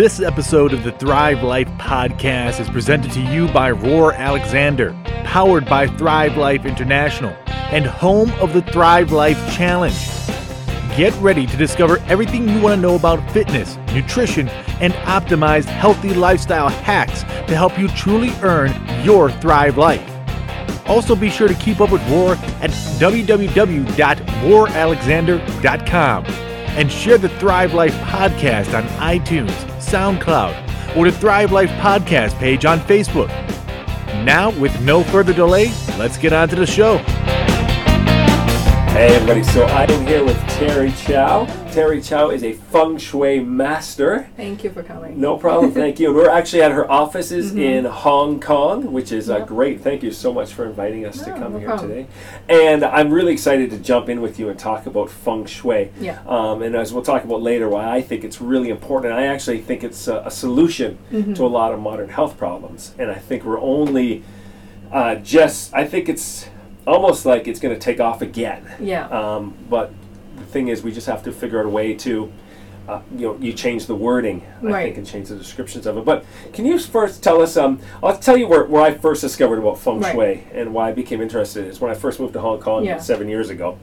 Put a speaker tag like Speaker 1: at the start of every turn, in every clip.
Speaker 1: This episode of the Thrive Life podcast is presented to you by Roar Alexander, powered by Thrive Life International, and home of the Thrive Life Challenge. Get ready to discover everything you want to know about fitness, nutrition, and optimized healthy lifestyle hacks to help you truly earn your Thrive Life. Also, be sure to keep up with Roar at www.roaralexander.com and share the Thrive Life podcast on iTunes, SoundCloud, or the Thrive Life podcast page on Facebook. Now, with no further delay, let's get on to the show.
Speaker 2: Hey everybody, so I am here with Thierry Chow. Thierry Chow is a feng shui master.
Speaker 3: Thank you for coming.
Speaker 2: No problem, thank you. And we're actually at her offices in Hong Kong, which is uh,
Speaker 3: Yep.
Speaker 2: great. Thank you so much for inviting us to come
Speaker 3: no
Speaker 2: here
Speaker 3: problem.
Speaker 2: today. And I'm really excited to jump in with you and talk about feng shui.
Speaker 3: Yeah.
Speaker 2: Um, and as we'll talk about later, why I think it's really important. I actually think it's a, a solution
Speaker 3: Mm-hmm.
Speaker 2: to a lot of modern health problems. And I think we're only uh, just, I think it's almost like it's going to take off again.
Speaker 3: Yeah.
Speaker 2: Um, but thing is, we just have to figure out a way to, uh, you know, you change the wording, I
Speaker 3: Right.
Speaker 2: think, and change the descriptions of it. But can you first tell us? Um, I'll tell you where, where I first discovered about feng
Speaker 3: Right.
Speaker 2: shui and why I became interested. Is when I first moved to Hong Kong
Speaker 3: Yeah.
Speaker 2: seven years ago.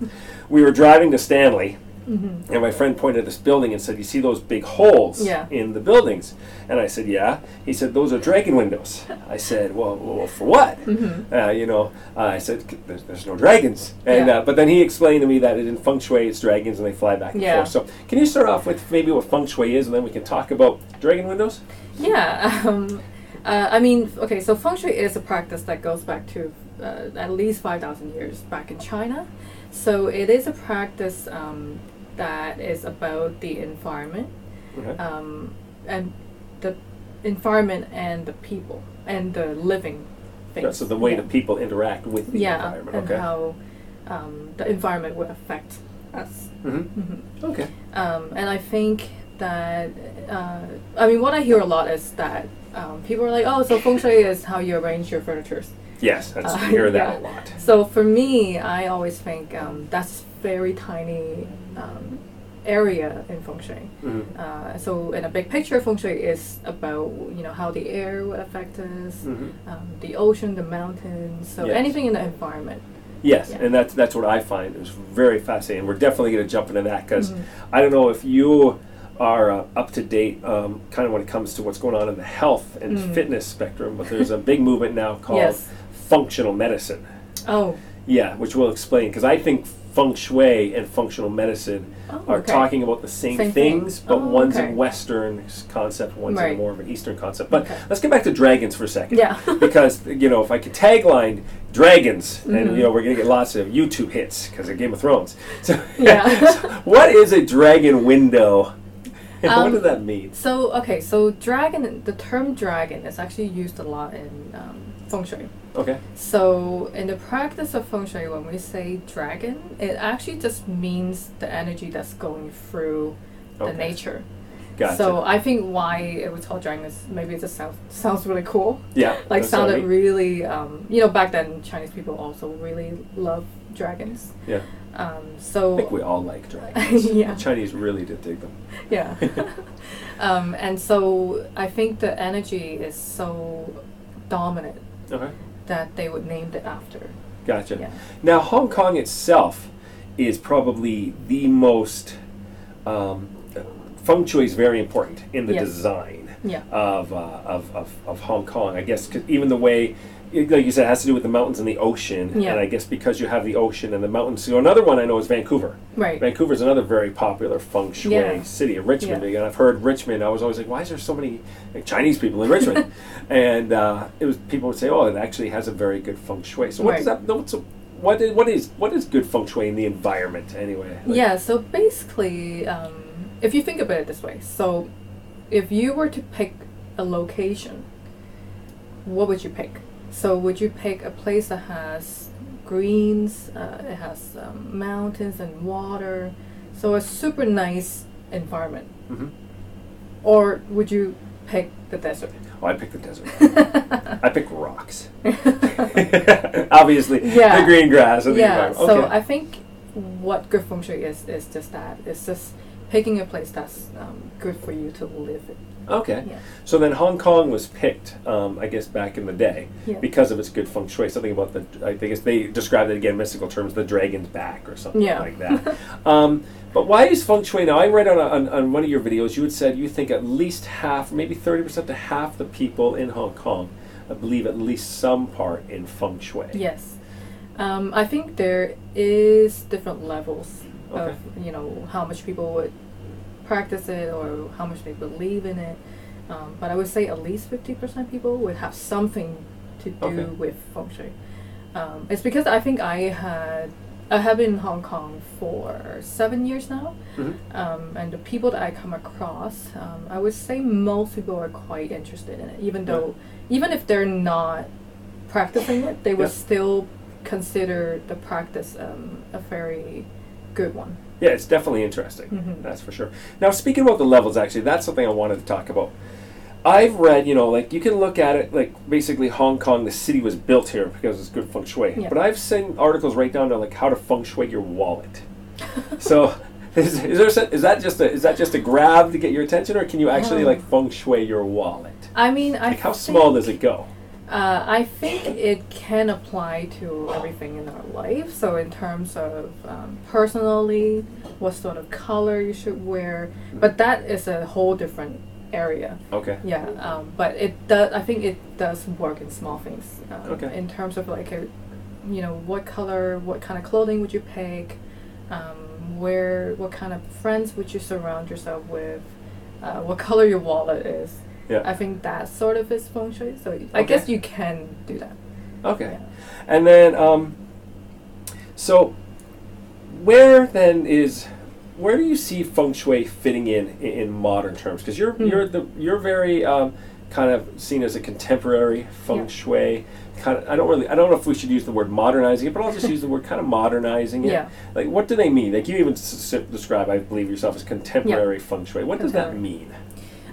Speaker 2: We were driving to Stanley.
Speaker 3: Mm-hmm.
Speaker 2: And my friend pointed at this building and said, "You see those big holes
Speaker 3: Yeah.
Speaker 2: in the buildings?" And I said, "Yeah." He said, "Those are dragon windows." I said, "Well, well for what?"
Speaker 3: Mm-hmm.
Speaker 2: Uh, you know, uh, I said, there's, there's no dragons. And,
Speaker 3: Yeah.
Speaker 2: uh, but then he explained to me that in feng shui, it's dragons and they fly back and
Speaker 3: Yeah.
Speaker 2: forth. So can you start off with maybe what feng shui is and then we can talk about dragon windows?
Speaker 3: Yeah. Um, uh, I mean, okay, so feng shui is a practice that goes back to uh, at least 5,000 years back in China. So it is a practice um, that is about the environment
Speaker 2: Okay.
Speaker 3: um, and the environment and the people and the living things.
Speaker 2: So the way
Speaker 3: yeah.
Speaker 2: the people interact with the
Speaker 3: yeah,
Speaker 2: environment.
Speaker 3: and
Speaker 2: Okay.
Speaker 3: how um, the environment would affect us.
Speaker 2: hmm
Speaker 3: hmm
Speaker 2: Okay.
Speaker 3: Um, and I think that, uh, I mean, what I hear a lot is that um, people are like, oh, so feng shui is how you arrange your furniture.
Speaker 2: Yes, that's,
Speaker 3: Uh,
Speaker 2: hear that
Speaker 3: yeah.
Speaker 2: a lot.
Speaker 3: So for me, I always think um, that's very tiny um, area in feng shui.
Speaker 2: hmm
Speaker 3: Uh, so in a big picture, feng shui is about you know how the air will affect us,
Speaker 2: hmm
Speaker 3: um, the ocean, the mountains, so
Speaker 2: Yes.
Speaker 3: anything in the environment.
Speaker 2: Yes,
Speaker 3: Yeah.
Speaker 2: and that's that's what I find is very fascinating. We're definitely going to jump into that because
Speaker 3: Mhm.
Speaker 2: I don't know if you are uh, up to date, um, kind of when it comes to what's going on in the health and
Speaker 3: Mm.
Speaker 2: fitness spectrum. But there's a big movement now called
Speaker 3: Yes.
Speaker 2: functional medicine.
Speaker 3: Oh,
Speaker 2: Yeah, which we'll explain because I think feng shui and functional medicine
Speaker 3: oh
Speaker 2: are
Speaker 3: okay.
Speaker 2: talking about the same,
Speaker 3: Same thing.
Speaker 2: things, but
Speaker 3: Oh,
Speaker 2: one's
Speaker 3: okay.
Speaker 2: a Western concept, one's
Speaker 3: Right.
Speaker 2: a more of an Eastern concept. But
Speaker 3: Okay.
Speaker 2: let's get back to dragons for a second.
Speaker 3: Yeah.
Speaker 2: because you know, if I could tagline dragons, and
Speaker 3: Mhm.
Speaker 2: you know, we're gonna get lots of YouTube hits because of Game of Thrones. So,
Speaker 3: Yeah.
Speaker 2: so what is a dragon window? And what
Speaker 3: Um,
Speaker 2: does that mean?
Speaker 3: So okay, so dragon. The term dragon is actually used a lot in um, feng shui.
Speaker 2: Okay.
Speaker 3: So in the practice of feng shui, when we say dragon, it actually just means the energy that's going through the
Speaker 2: Okay.
Speaker 3: nature.
Speaker 2: Gotcha.
Speaker 3: So I think why it was called dragon is maybe it just sounds sounds really cool.
Speaker 2: yeah.
Speaker 3: Like
Speaker 2: I
Speaker 3: sounded really, um, you know, back then Chinese people also really love dragons.
Speaker 2: Yeah.
Speaker 3: Um,
Speaker 2: I
Speaker 3: so
Speaker 2: think we all like dragons.
Speaker 3: Yeah.
Speaker 2: The Chinese really did dig them.
Speaker 3: yeah. um, and so I think the energy is so dominant
Speaker 2: Okay.
Speaker 3: That they would name it after.
Speaker 2: Gotcha.
Speaker 3: Yeah.
Speaker 2: Now, Hong Kong itself is probably the most. Um, feng shui is very important in the
Speaker 3: Yes.
Speaker 2: design
Speaker 3: Yeah.
Speaker 2: of, uh, of, of, of Hong Kong. I guess even the way, it- like you said, it has to do with the mountains and the ocean.
Speaker 3: Yeah.
Speaker 2: And I guess because you have the ocean and the mountains. So another one I know is Vancouver.
Speaker 3: Right.
Speaker 2: Vancouver is another very popular feng shui
Speaker 3: Yeah.
Speaker 2: city. Richmond,
Speaker 3: Yeah.
Speaker 2: and I've heard Richmond. I was always like, why is there so many like, Chinese people in Richmond? and uh, it was people would say, oh, it actually has a very good feng shui. So what does that? What's a, what is what is what is good feng shui in the environment anyway? Like-
Speaker 3: Yeah, so basically, um, if you think about it this way, so if you were to pick a location, what would you pick? So would you pick a place that has greens, uh, it has um, mountains and water, so a super nice environment,
Speaker 2: Mhm.
Speaker 3: or would you pick the desert?
Speaker 2: Oh, I pick the desert. I pick rocks. Obviously,
Speaker 3: Yeah.
Speaker 2: the green grass and the
Speaker 3: yeah,
Speaker 2: environment.
Speaker 3: so I think what good feng shui is is just that. It's just picking a place that's um, good for you to live in.
Speaker 2: Okay.
Speaker 3: Yeah.
Speaker 2: So then Hong Kong was picked, um, I guess, back in the day
Speaker 3: Yeah.
Speaker 2: because of its good feng shui. Something about the, I guess they described it again, in mystical terms, the dragon's back or something
Speaker 3: Yeah.
Speaker 2: like that. um, but why is feng shui now? I read on, a, on, on one of your videos, you had said you think at least half, maybe 30% to half the people in Hong Kong uh, believe at least some part in feng shui.
Speaker 3: Yes. Um, I think there is different levels
Speaker 2: Okay.
Speaker 3: of you know how much people would practice it or how much they believe in it. Um, but I would say at least fifty percent people would have something to do
Speaker 2: Okay.
Speaker 3: with feng shui. Um, it's because I think I had I have been in Hong Kong for seven years now,
Speaker 2: Mhm.
Speaker 3: um, and the people that I come across, um, I would say most people are quite interested in it, even
Speaker 2: Yeah.
Speaker 3: though even if they're not practicing it, they would
Speaker 2: Yeah.
Speaker 3: still consider the practice um, a very good one.
Speaker 2: Yeah, it's definitely interesting.
Speaker 3: Mhm.
Speaker 2: That's for sure. Now, speaking about the levels, actually, that's something I wanted to talk about. I've read, you know, like you can look at it like basically Hong Kong, the city was built here because it's good feng shui.
Speaker 3: Yeah.
Speaker 2: But I've seen articles right down to like how to feng shui your wallet. so, is, is there is that just a is that just a grab to get your attention, or can you actually
Speaker 3: Um,
Speaker 2: like feng shui your wallet?
Speaker 3: I mean, I
Speaker 2: Like how small does it go?
Speaker 3: Uh, I think it can apply to everything in our life. So, in terms of um, personally, what sort of color you should wear, but that is a whole different area.
Speaker 2: Okay.
Speaker 3: Yeah, um, but it does. I think it does work in small things. Um,
Speaker 2: Okay.
Speaker 3: In terms of like, a, you know, what color, what kind of clothing would you pick? Um, where, what kind of friends would you surround yourself with? Uh, what color your wallet is?
Speaker 2: Yeah.
Speaker 3: I think that sort of is feng shui. So I guess you can do that.
Speaker 2: Okay.
Speaker 3: Yeah.
Speaker 2: And then, um, so where then is where do you see feng shui fitting in in, in modern terms? Because you're
Speaker 3: Hmm.
Speaker 2: you're the you're very um, kind of seen as a contemporary feng
Speaker 3: Yeah.
Speaker 2: shui. Kind of, I don't really I don't know if we should use the word modernizing it, but I'll just use the word kind of modernizing it.
Speaker 3: Yeah.
Speaker 2: Like, what do they mean? Like, you even s- s- describe, I believe, yourself as contemporary feng shui. What does that mean?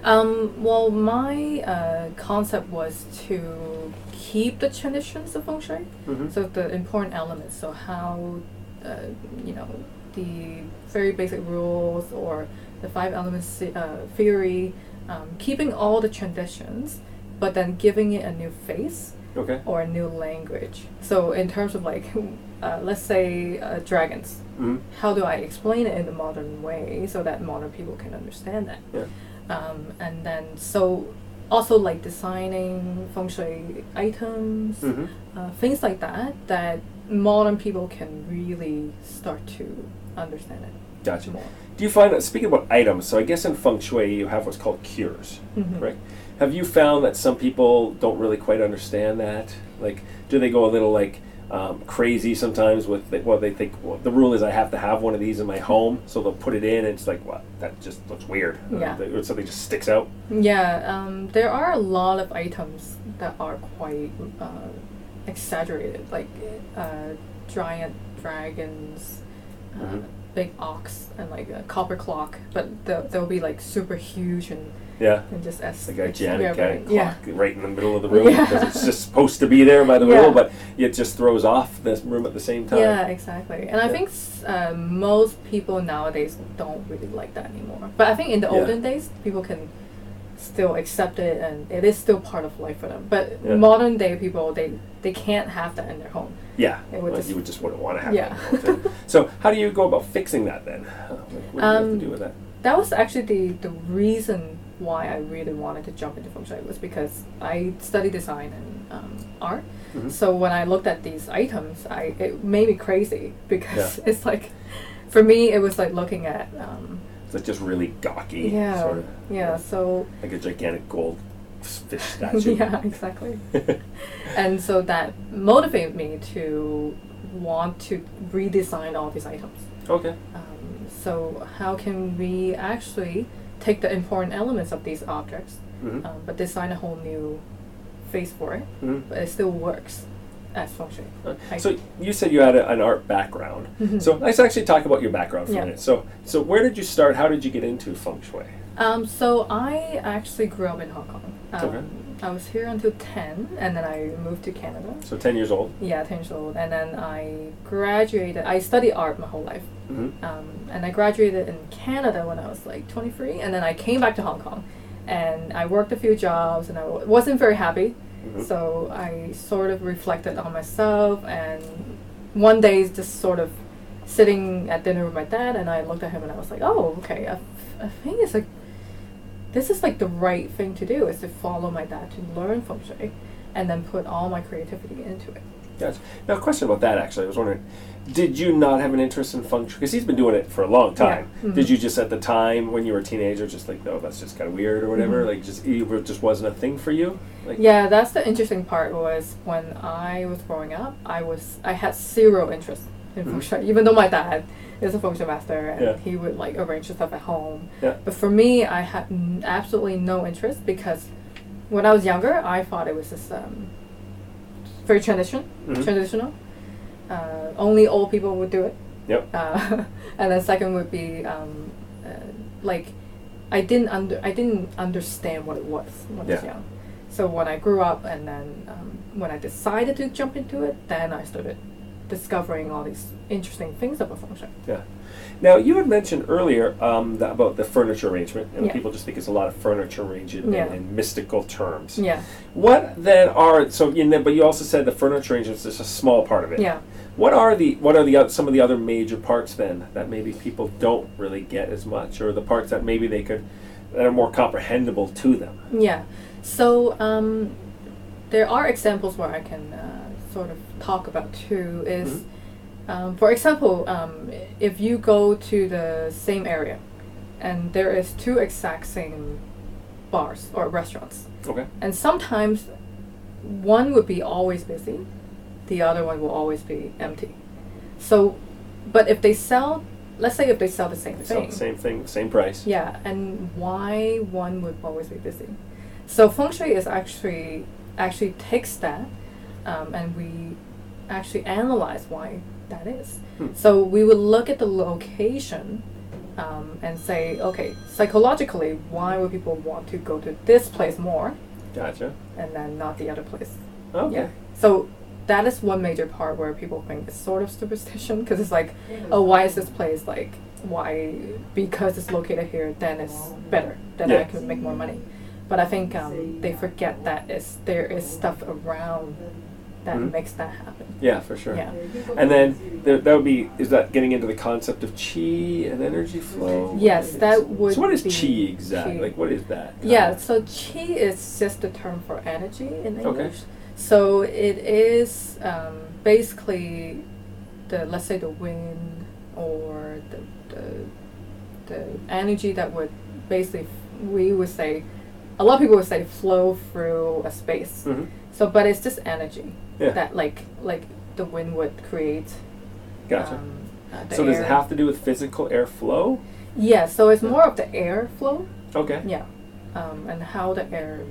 Speaker 3: Um, well, my uh, concept was to keep the traditions of feng shui.
Speaker 2: Mhm.
Speaker 3: So the important elements. So how, uh, you know, the very basic rules or the five elements uh, theory, um, keeping all the traditions, but then giving it a new face
Speaker 2: Okay.
Speaker 3: or a new language. So in terms of like, uh, let's say uh, dragons.
Speaker 2: hmm
Speaker 3: How do I explain it in a modern way so that modern people can understand that?
Speaker 2: Yeah.
Speaker 3: Um, and then so also like designing feng shui items,
Speaker 2: hmm
Speaker 3: uh, things like that that modern people can really start to understand it
Speaker 2: Gotcha.
Speaker 3: more.
Speaker 2: Do you find that speaking about items? So I guess in feng shui you have what's called cures.
Speaker 3: Mhm.
Speaker 2: Correct. Have you found that some people don't really quite understand that? Like, do they go a little like um, crazy sometimes with the, well, they think well, the rule is I have to have one of these in my home, so they'll put it in. And it's like, what? That just looks weird. Uh,
Speaker 3: Yeah.
Speaker 2: or something just sticks out.
Speaker 3: Yeah, um, there are a lot of items that are quite uh, exaggerated, like uh, giant dragons, uh,
Speaker 2: Mhm.
Speaker 3: big ox, and like a copper clock. But they'll, they'll be like super huge and,
Speaker 2: Yeah.
Speaker 3: and just as
Speaker 2: Like a
Speaker 3: ex-
Speaker 2: gigantic
Speaker 3: yeah, right,
Speaker 2: clock
Speaker 3: yeah.
Speaker 2: right in the middle of the room
Speaker 3: Yeah.
Speaker 2: because it's just supposed to be there by the rule, but it just throws off the room at the same time.
Speaker 3: Yeah, exactly. And I think uh, most people nowadays don't really like that anymore. But I think in the olden days, people can still accept it, and it is still part of life for them. But modern day people, they they can't have that in their home.
Speaker 2: Yeah,
Speaker 3: would
Speaker 2: like you would just wouldn't want to have
Speaker 3: Yeah.
Speaker 2: that. all the time. so, how do you go about fixing that then? Like, what do you have
Speaker 3: Um,
Speaker 2: to do with that?
Speaker 3: That was actually the the reason why I really wanted to jump into feng shui was because I study design and um, art.
Speaker 2: Mhm.
Speaker 3: So when I looked at these items, I it made me crazy because
Speaker 2: Yeah.
Speaker 3: it's like, for me, it was like looking at. Um,
Speaker 2: Is it just really gawky?
Speaker 3: yeah,
Speaker 2: Sort of,
Speaker 3: yeah. So
Speaker 2: Like a gigantic gold fish statue.
Speaker 3: yeah, exactly. and so that motivated me to want to redesign all these items.
Speaker 2: okay.
Speaker 3: Um, so how can we actually take the important elements of these objects,
Speaker 2: hmm
Speaker 3: um, but design a whole new face for it,
Speaker 2: hmm
Speaker 3: but it still works as feng shui. I-
Speaker 2: So you said you had a, an art background.
Speaker 3: Mhm.
Speaker 2: So let's actually talk about your background for
Speaker 3: Yeah.
Speaker 2: a minute. So, so where did you start? How did you get into feng shui?
Speaker 3: Um, so I actually grew up in Hong Kong. Um,
Speaker 2: Okay.
Speaker 3: I was here until ten, and then I moved to Canada.
Speaker 2: So ten years old.
Speaker 3: Yeah, ten years old, and then I graduated. I studied art my whole life,
Speaker 2: Mm-hmm.
Speaker 3: um, and I graduated in Canada when I was like 23, and then I came back to Hong Kong, and I worked a few jobs, and I w- wasn't very happy.
Speaker 2: Mhm.
Speaker 3: So I sort of reflected on myself, and one day just sort of sitting at dinner with my dad, and I looked at him and I was like, oh, okay, I, I think it's like this is like the right thing to do is to follow my dad to learn feng shui, and then put all my creativity into it.
Speaker 2: Gotcha. Now, a question about that actually. I was wondering, did you not have an interest in feng shui? Because he's been doing it for a long time.
Speaker 3: Yeah. Mhm.
Speaker 2: Did you just at the time when you were a teenager just like, no, that's just kind of weird or whatever?
Speaker 3: Mhm.
Speaker 2: Like, just it just wasn't a thing for you? Like,
Speaker 3: Yeah, that's the interesting part. Was when I was growing up, I was I had zero interest in feng
Speaker 2: Mhm.
Speaker 3: shui, even though my dad is a shui master and
Speaker 2: Yeah.
Speaker 3: he would like arrange stuff at home.
Speaker 2: Yeah.
Speaker 3: But for me, I had n- absolutely no interest because when I was younger, I thought it was just um, very tradition,
Speaker 2: Mhm.
Speaker 3: traditional. Uh, only old people would do it.
Speaker 2: Yep.
Speaker 3: Uh, and then second would be um, uh, like I didn't under I didn't understand what it was when I was young. So when I grew up and then um, when I decided to jump into it, then I started discovering all these interesting things about feng shui.
Speaker 2: Yeah. Now, you had mentioned earlier um, about the furniture arrangement, and
Speaker 3: Yeah.
Speaker 2: people just think it's a lot of furniture arrangement
Speaker 3: Yeah.
Speaker 2: in, in mystical terms.
Speaker 3: Yeah,
Speaker 2: What then are so? You know, but you also said the furniture arrangement is just a small part of it.
Speaker 3: yeah.
Speaker 2: What are the what are the oth- some of the other major parts then that maybe people don't really get as much, or the parts that maybe they could that are more comprehensible to them?
Speaker 3: Yeah. So um, there are examples where I can uh, sort of talk about too. Is
Speaker 2: Mhm.
Speaker 3: um, for example, um, if you go to the same area, and there is two exact same bars or restaurants,
Speaker 2: Okay.
Speaker 3: and sometimes one would be always busy, the other one will always be empty. So, but if they sell, let's say if they sell the same
Speaker 2: They
Speaker 3: thing,
Speaker 2: sell the same thing, same price.
Speaker 3: yeah, and why one would always be busy. So feng shui is actually actually takes that, um, and we actually analyze why that is.
Speaker 2: Hmm.
Speaker 3: So we would look at the location, um, and say, okay, psychologically, why would people want to go to this place more,
Speaker 2: Gotcha.
Speaker 3: and then not the other place?
Speaker 2: Okay.
Speaker 3: Yeah. So that is one major part where people think it's sort of superstition because it's like, oh, why is this place like, why, because it's located here, then it's better, then I can make more money. But I think um, they forget that is there is stuff around that
Speaker 2: Mhm.
Speaker 3: makes that happen.
Speaker 2: Yeah, for sure.
Speaker 3: Yeah.
Speaker 2: And then there, that would be is that getting into the concept of chi and energy flow?
Speaker 3: Yes, that would
Speaker 2: So what is
Speaker 3: be
Speaker 2: chi exactly?
Speaker 3: chi.
Speaker 2: Like what is that?
Speaker 3: Yeah, so chi is just the term for energy in English.
Speaker 2: Okay.
Speaker 3: So it is um, basically the let's say the wind or the, the the energy that would basically we would say a lot of people would say flow through a space.
Speaker 2: hmm
Speaker 3: So, but it's just energy
Speaker 2: Yeah.
Speaker 3: that like like the wind would create.
Speaker 2: Gotcha.
Speaker 3: um, uh,
Speaker 2: so does it have to do with physical airflow?
Speaker 3: Yeah, so it's more of the air flow.
Speaker 2: Okay.
Speaker 3: Yeah, um, and how the air.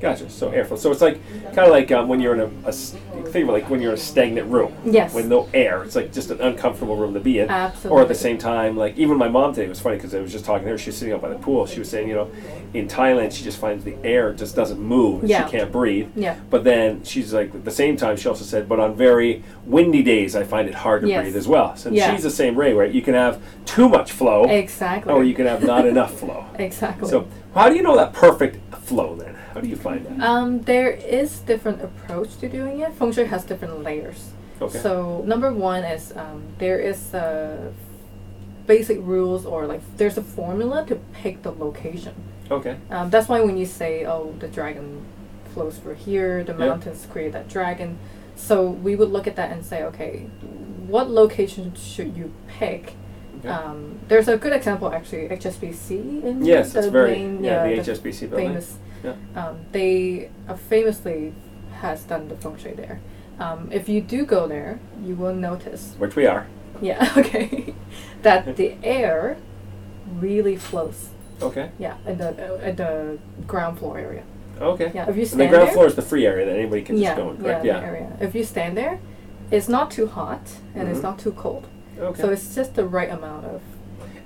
Speaker 2: Gotcha. So airflow. So it's like kind of like um, when you're in a, a think of it like when you're in a stagnant room
Speaker 3: Yes.
Speaker 2: with no air. It's like just an uncomfortable room to be in.
Speaker 3: Absolutely.
Speaker 2: Or at the same time, like even my mom today it was funny because I was just talking to her. She was sitting out by the pool. She was saying, you know, in Thailand she just finds the air just doesn't move.
Speaker 3: Yeah.
Speaker 2: She can't breathe.
Speaker 3: Yeah.
Speaker 2: But then she's like, at the same time, she also said, but on very windy days, I find it hard to
Speaker 3: Yes.
Speaker 2: breathe as well. So
Speaker 3: Yeah.
Speaker 2: she's the same way, right? You can have too much flow,
Speaker 3: Exactly.
Speaker 2: or you can have not enough flow.
Speaker 3: Exactly.
Speaker 2: So, how do you know that perfect flow then? How do you find that?
Speaker 3: Um, there is different approach to doing it. Feng Shui has different layers.
Speaker 2: Okay.
Speaker 3: So number one is um, there is a basic rules or like there's a formula to pick the location.
Speaker 2: okay.
Speaker 3: Um, that's why when you say, oh, the dragon flows through here, the mountains create that dragon. So we would look at that and say, okay, what location should you pick?
Speaker 2: Okay.
Speaker 3: Um, there's a good example actually, HSBC in
Speaker 2: yes,
Speaker 3: the
Speaker 2: it's very
Speaker 3: main,
Speaker 2: yeah,
Speaker 3: yeah,
Speaker 2: the HSBC building.
Speaker 3: famous.
Speaker 2: Yeah.
Speaker 3: Um, they uh, famously has done the feng shui there. Um, if you do go there, you will notice.
Speaker 2: Which we are.
Speaker 3: Yeah, okay, that the air really flows.
Speaker 2: Okay.
Speaker 3: Yeah, in the uh, at the ground floor area.
Speaker 2: Okay.
Speaker 3: Yeah, if you
Speaker 2: And
Speaker 3: stand
Speaker 2: the ground
Speaker 3: there,
Speaker 2: floor is the free area that anybody can
Speaker 3: yeah,
Speaker 2: just go in,
Speaker 3: yeah,
Speaker 2: correct?
Speaker 3: the area. If you stand there, it's not too hot and it's
Speaker 2: Mhm.
Speaker 3: not too cold.
Speaker 2: Okay.
Speaker 3: So it's just the right amount of.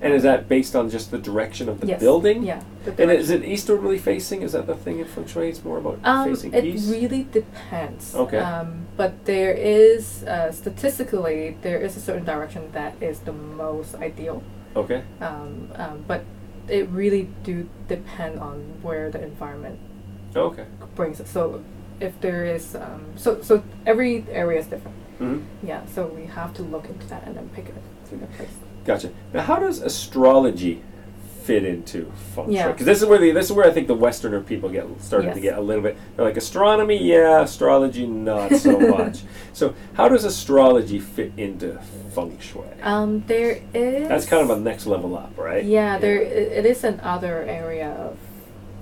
Speaker 2: And is that based on just the direction of the
Speaker 3: yes.
Speaker 2: building?
Speaker 3: Yeah. the
Speaker 2: And is it easterly facing? Is that the thing in feng shui? It's more about
Speaker 3: Um,
Speaker 2: facing
Speaker 3: it
Speaker 2: east.
Speaker 3: It really depends.
Speaker 2: Okay.
Speaker 3: Um, but there is uh, statistically there is a certain direction that is the most ideal.
Speaker 2: okay.
Speaker 3: Um, um, but it really do depend on where the environment
Speaker 2: Okay.
Speaker 3: brings it. So if there is um, so so every area is different.
Speaker 2: hmm
Speaker 3: Yeah. So we have to look into that and then pick it a place.
Speaker 2: Gotcha. Now, how does astrology fit into feng shui?
Speaker 3: Yeah.
Speaker 2: Because this is where the, this is where I think the Westerner people get started to get a little bit. They're like astronomy, yeah, astrology, not so much. So, how does astrology fit into feng shui?
Speaker 3: Um, there is.
Speaker 2: That's kind of a next level up, right?
Speaker 3: Yeah, there it, it is another area of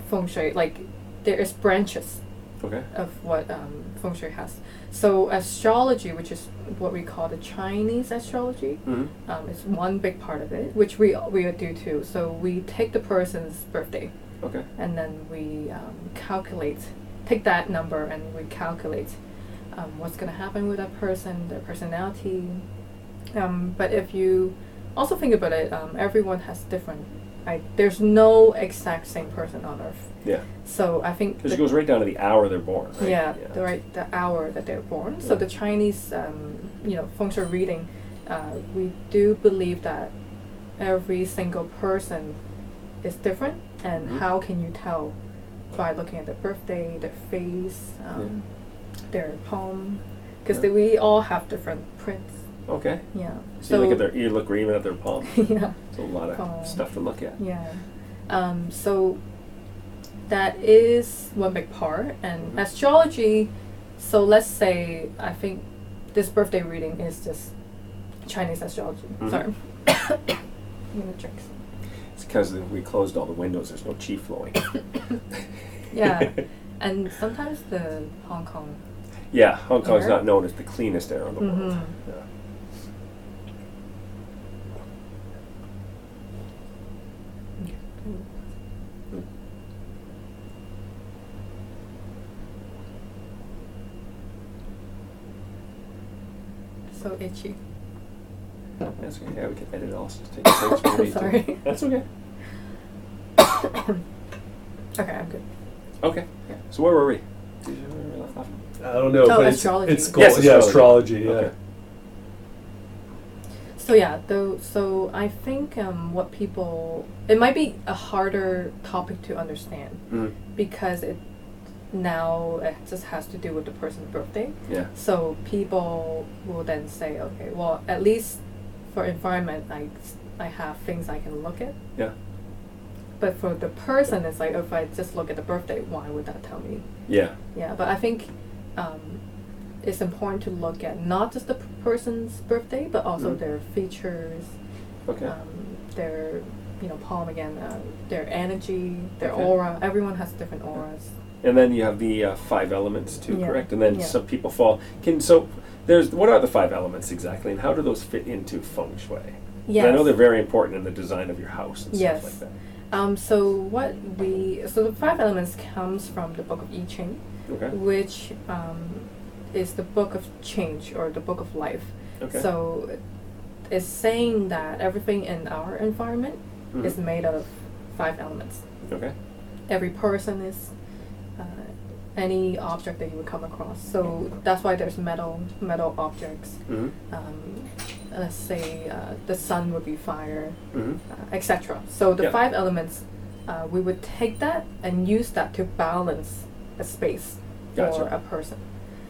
Speaker 3: feng shui. Like there is branches
Speaker 2: Okay.
Speaker 3: of what um, feng shui has. So astrology, which is what we call the Chinese astrology,
Speaker 2: hmm
Speaker 3: um, is one big part of it, which we we do too. So we take the person's birthday
Speaker 2: Okay.
Speaker 3: and then we um, calculate, take that number and we calculate um, what's going to happen with that person, their personality. Um, but if you also think about it, um, everyone has different. I, there's no exact same person on earth.
Speaker 2: Yeah.
Speaker 3: So I think
Speaker 2: Because it goes right down to the hour they're born. Right?
Speaker 3: yeah, the right the hour that they're born. So the Chinese, um, you know, feng shui reading, uh, we do believe that every single person is different, and
Speaker 2: Mhm.
Speaker 3: how can you tell by looking at their birthday, their face, um, their palm, because
Speaker 2: Yeah.
Speaker 3: we all have different prints.
Speaker 2: Okay.
Speaker 3: Yeah.
Speaker 2: So, you look at their, you look even at their palm.
Speaker 3: yeah.
Speaker 2: It's a lot of
Speaker 3: Palm.
Speaker 2: stuff to look at.
Speaker 3: Yeah. Um, so that is one big part. And
Speaker 2: Mhm.
Speaker 3: astrology, so let's say, I think this birthday reading is just Chinese astrology.
Speaker 2: Mhm.
Speaker 3: Sorry. I'm gonna drink some.
Speaker 2: It's because we closed all the windows. There's no chi flowing.
Speaker 3: Yeah. and sometimes the Hong Kong.
Speaker 2: Yeah, Hong Kong's
Speaker 3: Air?
Speaker 2: not known as the cleanest air in the world.
Speaker 3: Mhm.
Speaker 2: Yeah.
Speaker 3: So itchy.
Speaker 2: That's okay. Yeah, we can edit all. Just take breaks when we need to.
Speaker 3: Sorry.
Speaker 2: That's okay.
Speaker 3: Okay, I'm good.
Speaker 2: Okay.
Speaker 3: Yeah.
Speaker 2: So where were we? Did you remember where we left off?
Speaker 4: I don't know,
Speaker 3: Oh,
Speaker 4: but it's,
Speaker 3: astrology.
Speaker 4: it's
Speaker 2: Yes,
Speaker 4: gold- yeah,
Speaker 2: astrology.
Speaker 4: astrology. Yeah.
Speaker 2: Okay.
Speaker 3: So yeah, though. So I think um, what people it might be a harder topic to understand
Speaker 2: Mm.
Speaker 3: because it now it just has to do with the person's birthday.
Speaker 2: Yeah.
Speaker 3: So people will then say, okay, well, at least for environment, I I have things I can look at.
Speaker 2: Yeah.
Speaker 3: But for the person, it's like if I just look at the birthday, why would that tell me?
Speaker 2: Yeah.
Speaker 3: Yeah, but I think um, it's important to look at not just the p- person's birthday, but also
Speaker 2: Mhm.
Speaker 3: their features,
Speaker 2: Okay.
Speaker 3: um, their you know palm again, uh, their energy, their
Speaker 2: Okay.
Speaker 3: aura. Everyone has different auras.
Speaker 2: And then you have the uh, five elements too,
Speaker 3: Yeah.
Speaker 2: correct? And then
Speaker 3: Yeah.
Speaker 2: some people fall. Can so there's what are the five elements exactly, and how do those fit into feng shui?
Speaker 3: Yes.
Speaker 2: I know they're very important in the design of your house and
Speaker 3: Yes.
Speaker 2: stuff like that.
Speaker 3: Um, so what we so the five elements comes from the book of I Ching,
Speaker 2: Okay.
Speaker 3: which um, is the book of change or the book of life.
Speaker 2: Okay.
Speaker 3: So it's saying that everything in our environment
Speaker 2: Mhm.
Speaker 3: is made out of five elements.
Speaker 2: Okay.
Speaker 3: Every person is any object that you would come across. So that's why there's metal metal objects.
Speaker 2: hmm
Speaker 3: Um, let's say uh, the sun would be fire,
Speaker 2: hmm
Speaker 3: uh, etc. So the
Speaker 2: Yeah.
Speaker 3: five elements, uh, we would take that and use that to balance a space
Speaker 2: Gotcha.
Speaker 3: or a person.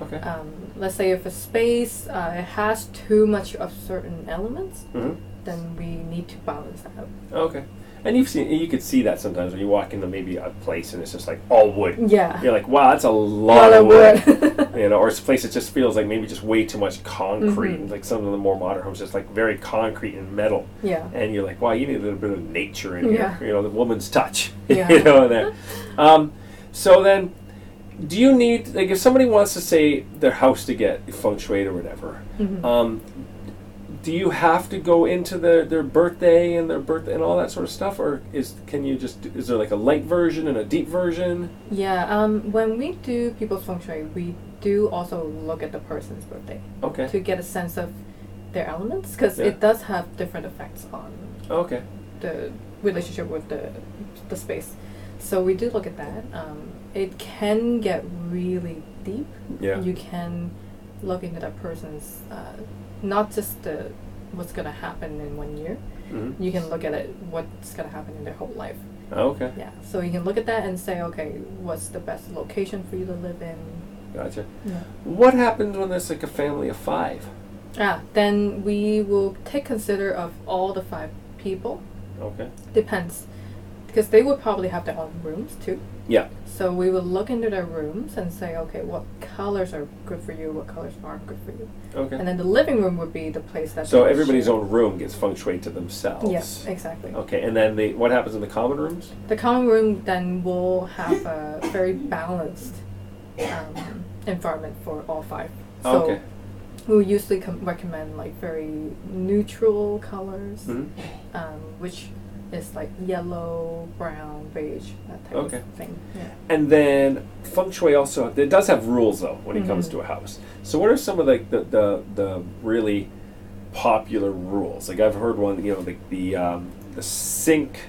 Speaker 2: Okay.
Speaker 3: Um, let's say if a space uh, it has too much of certain elements,
Speaker 2: hmm
Speaker 3: then we need to balance that out.
Speaker 2: Okay. And you've seen you could see that sometimes when you walk into maybe a place and it's just like all wood.
Speaker 3: Yeah.
Speaker 2: You're like, wow, that's a lot of wood. you know, or it's a place that just feels like maybe just way too much concrete.
Speaker 3: Mhm.
Speaker 2: Like some of the more modern homes, just like very concrete and metal.
Speaker 3: yeah.
Speaker 2: And you're like, wow, you need a little bit of nature in
Speaker 3: Yeah.
Speaker 2: here. You know, the woman's touch.
Speaker 3: Yeah.
Speaker 2: you know, there. Um, so then, do you need like if somebody wants to say their house to get feng shui or whatever?
Speaker 3: Mhm.
Speaker 2: Um, do you have to go into their, their birthday and their birthday and all that sort of stuff, or is can you just is there like a light version and a deep version?
Speaker 3: Yeah. Um, when we do people's feng shui, we do also look at the person's birthday
Speaker 2: Okay.
Speaker 3: to get a sense of their elements because
Speaker 2: Yeah.
Speaker 3: it does have different effects on
Speaker 2: Okay.
Speaker 3: the relationship with the the space. So we do look at that. Um, it can get really deep.
Speaker 2: Yeah.
Speaker 3: You can look into that person's uh, not just the what's gonna happen in one year.
Speaker 2: Mhm.
Speaker 3: You can look at it what's gonna happen in their whole life.
Speaker 2: Oh, okay.
Speaker 3: Yeah. So you can look at that and say, okay, what's the best location for you to live in?
Speaker 2: Gotcha.
Speaker 3: Yeah.
Speaker 2: What happens when there's like a family of five?
Speaker 3: Ah, then we will take consider of all the five people.
Speaker 2: Okay.
Speaker 3: Depends, because they would probably have their own rooms too.
Speaker 2: Yeah.
Speaker 3: So we will look into their rooms and say, okay, what colors are good for you, what colors aren't good for you,
Speaker 2: Okay.
Speaker 3: and then the living room would be the place that.
Speaker 2: so everybody's
Speaker 3: share.
Speaker 2: own room gets feng shui to themselves.
Speaker 3: Yes, exactly.
Speaker 2: Okay, and then the what happens in the common rooms?
Speaker 3: The common room then will have a very balanced um, environment for all five. So
Speaker 2: okay.
Speaker 3: we usually com- recommend like very neutral colors,
Speaker 2: hmm
Speaker 3: um, which is like yellow, brown, beige, that type
Speaker 2: Okay.
Speaker 3: of thing. Yeah.
Speaker 2: And then feng shui also it does have rules though when it comes
Speaker 3: Mhm.
Speaker 2: to a house. So what are some of like the, the the really popular rules? Like I've heard one, you know, the the um, the sink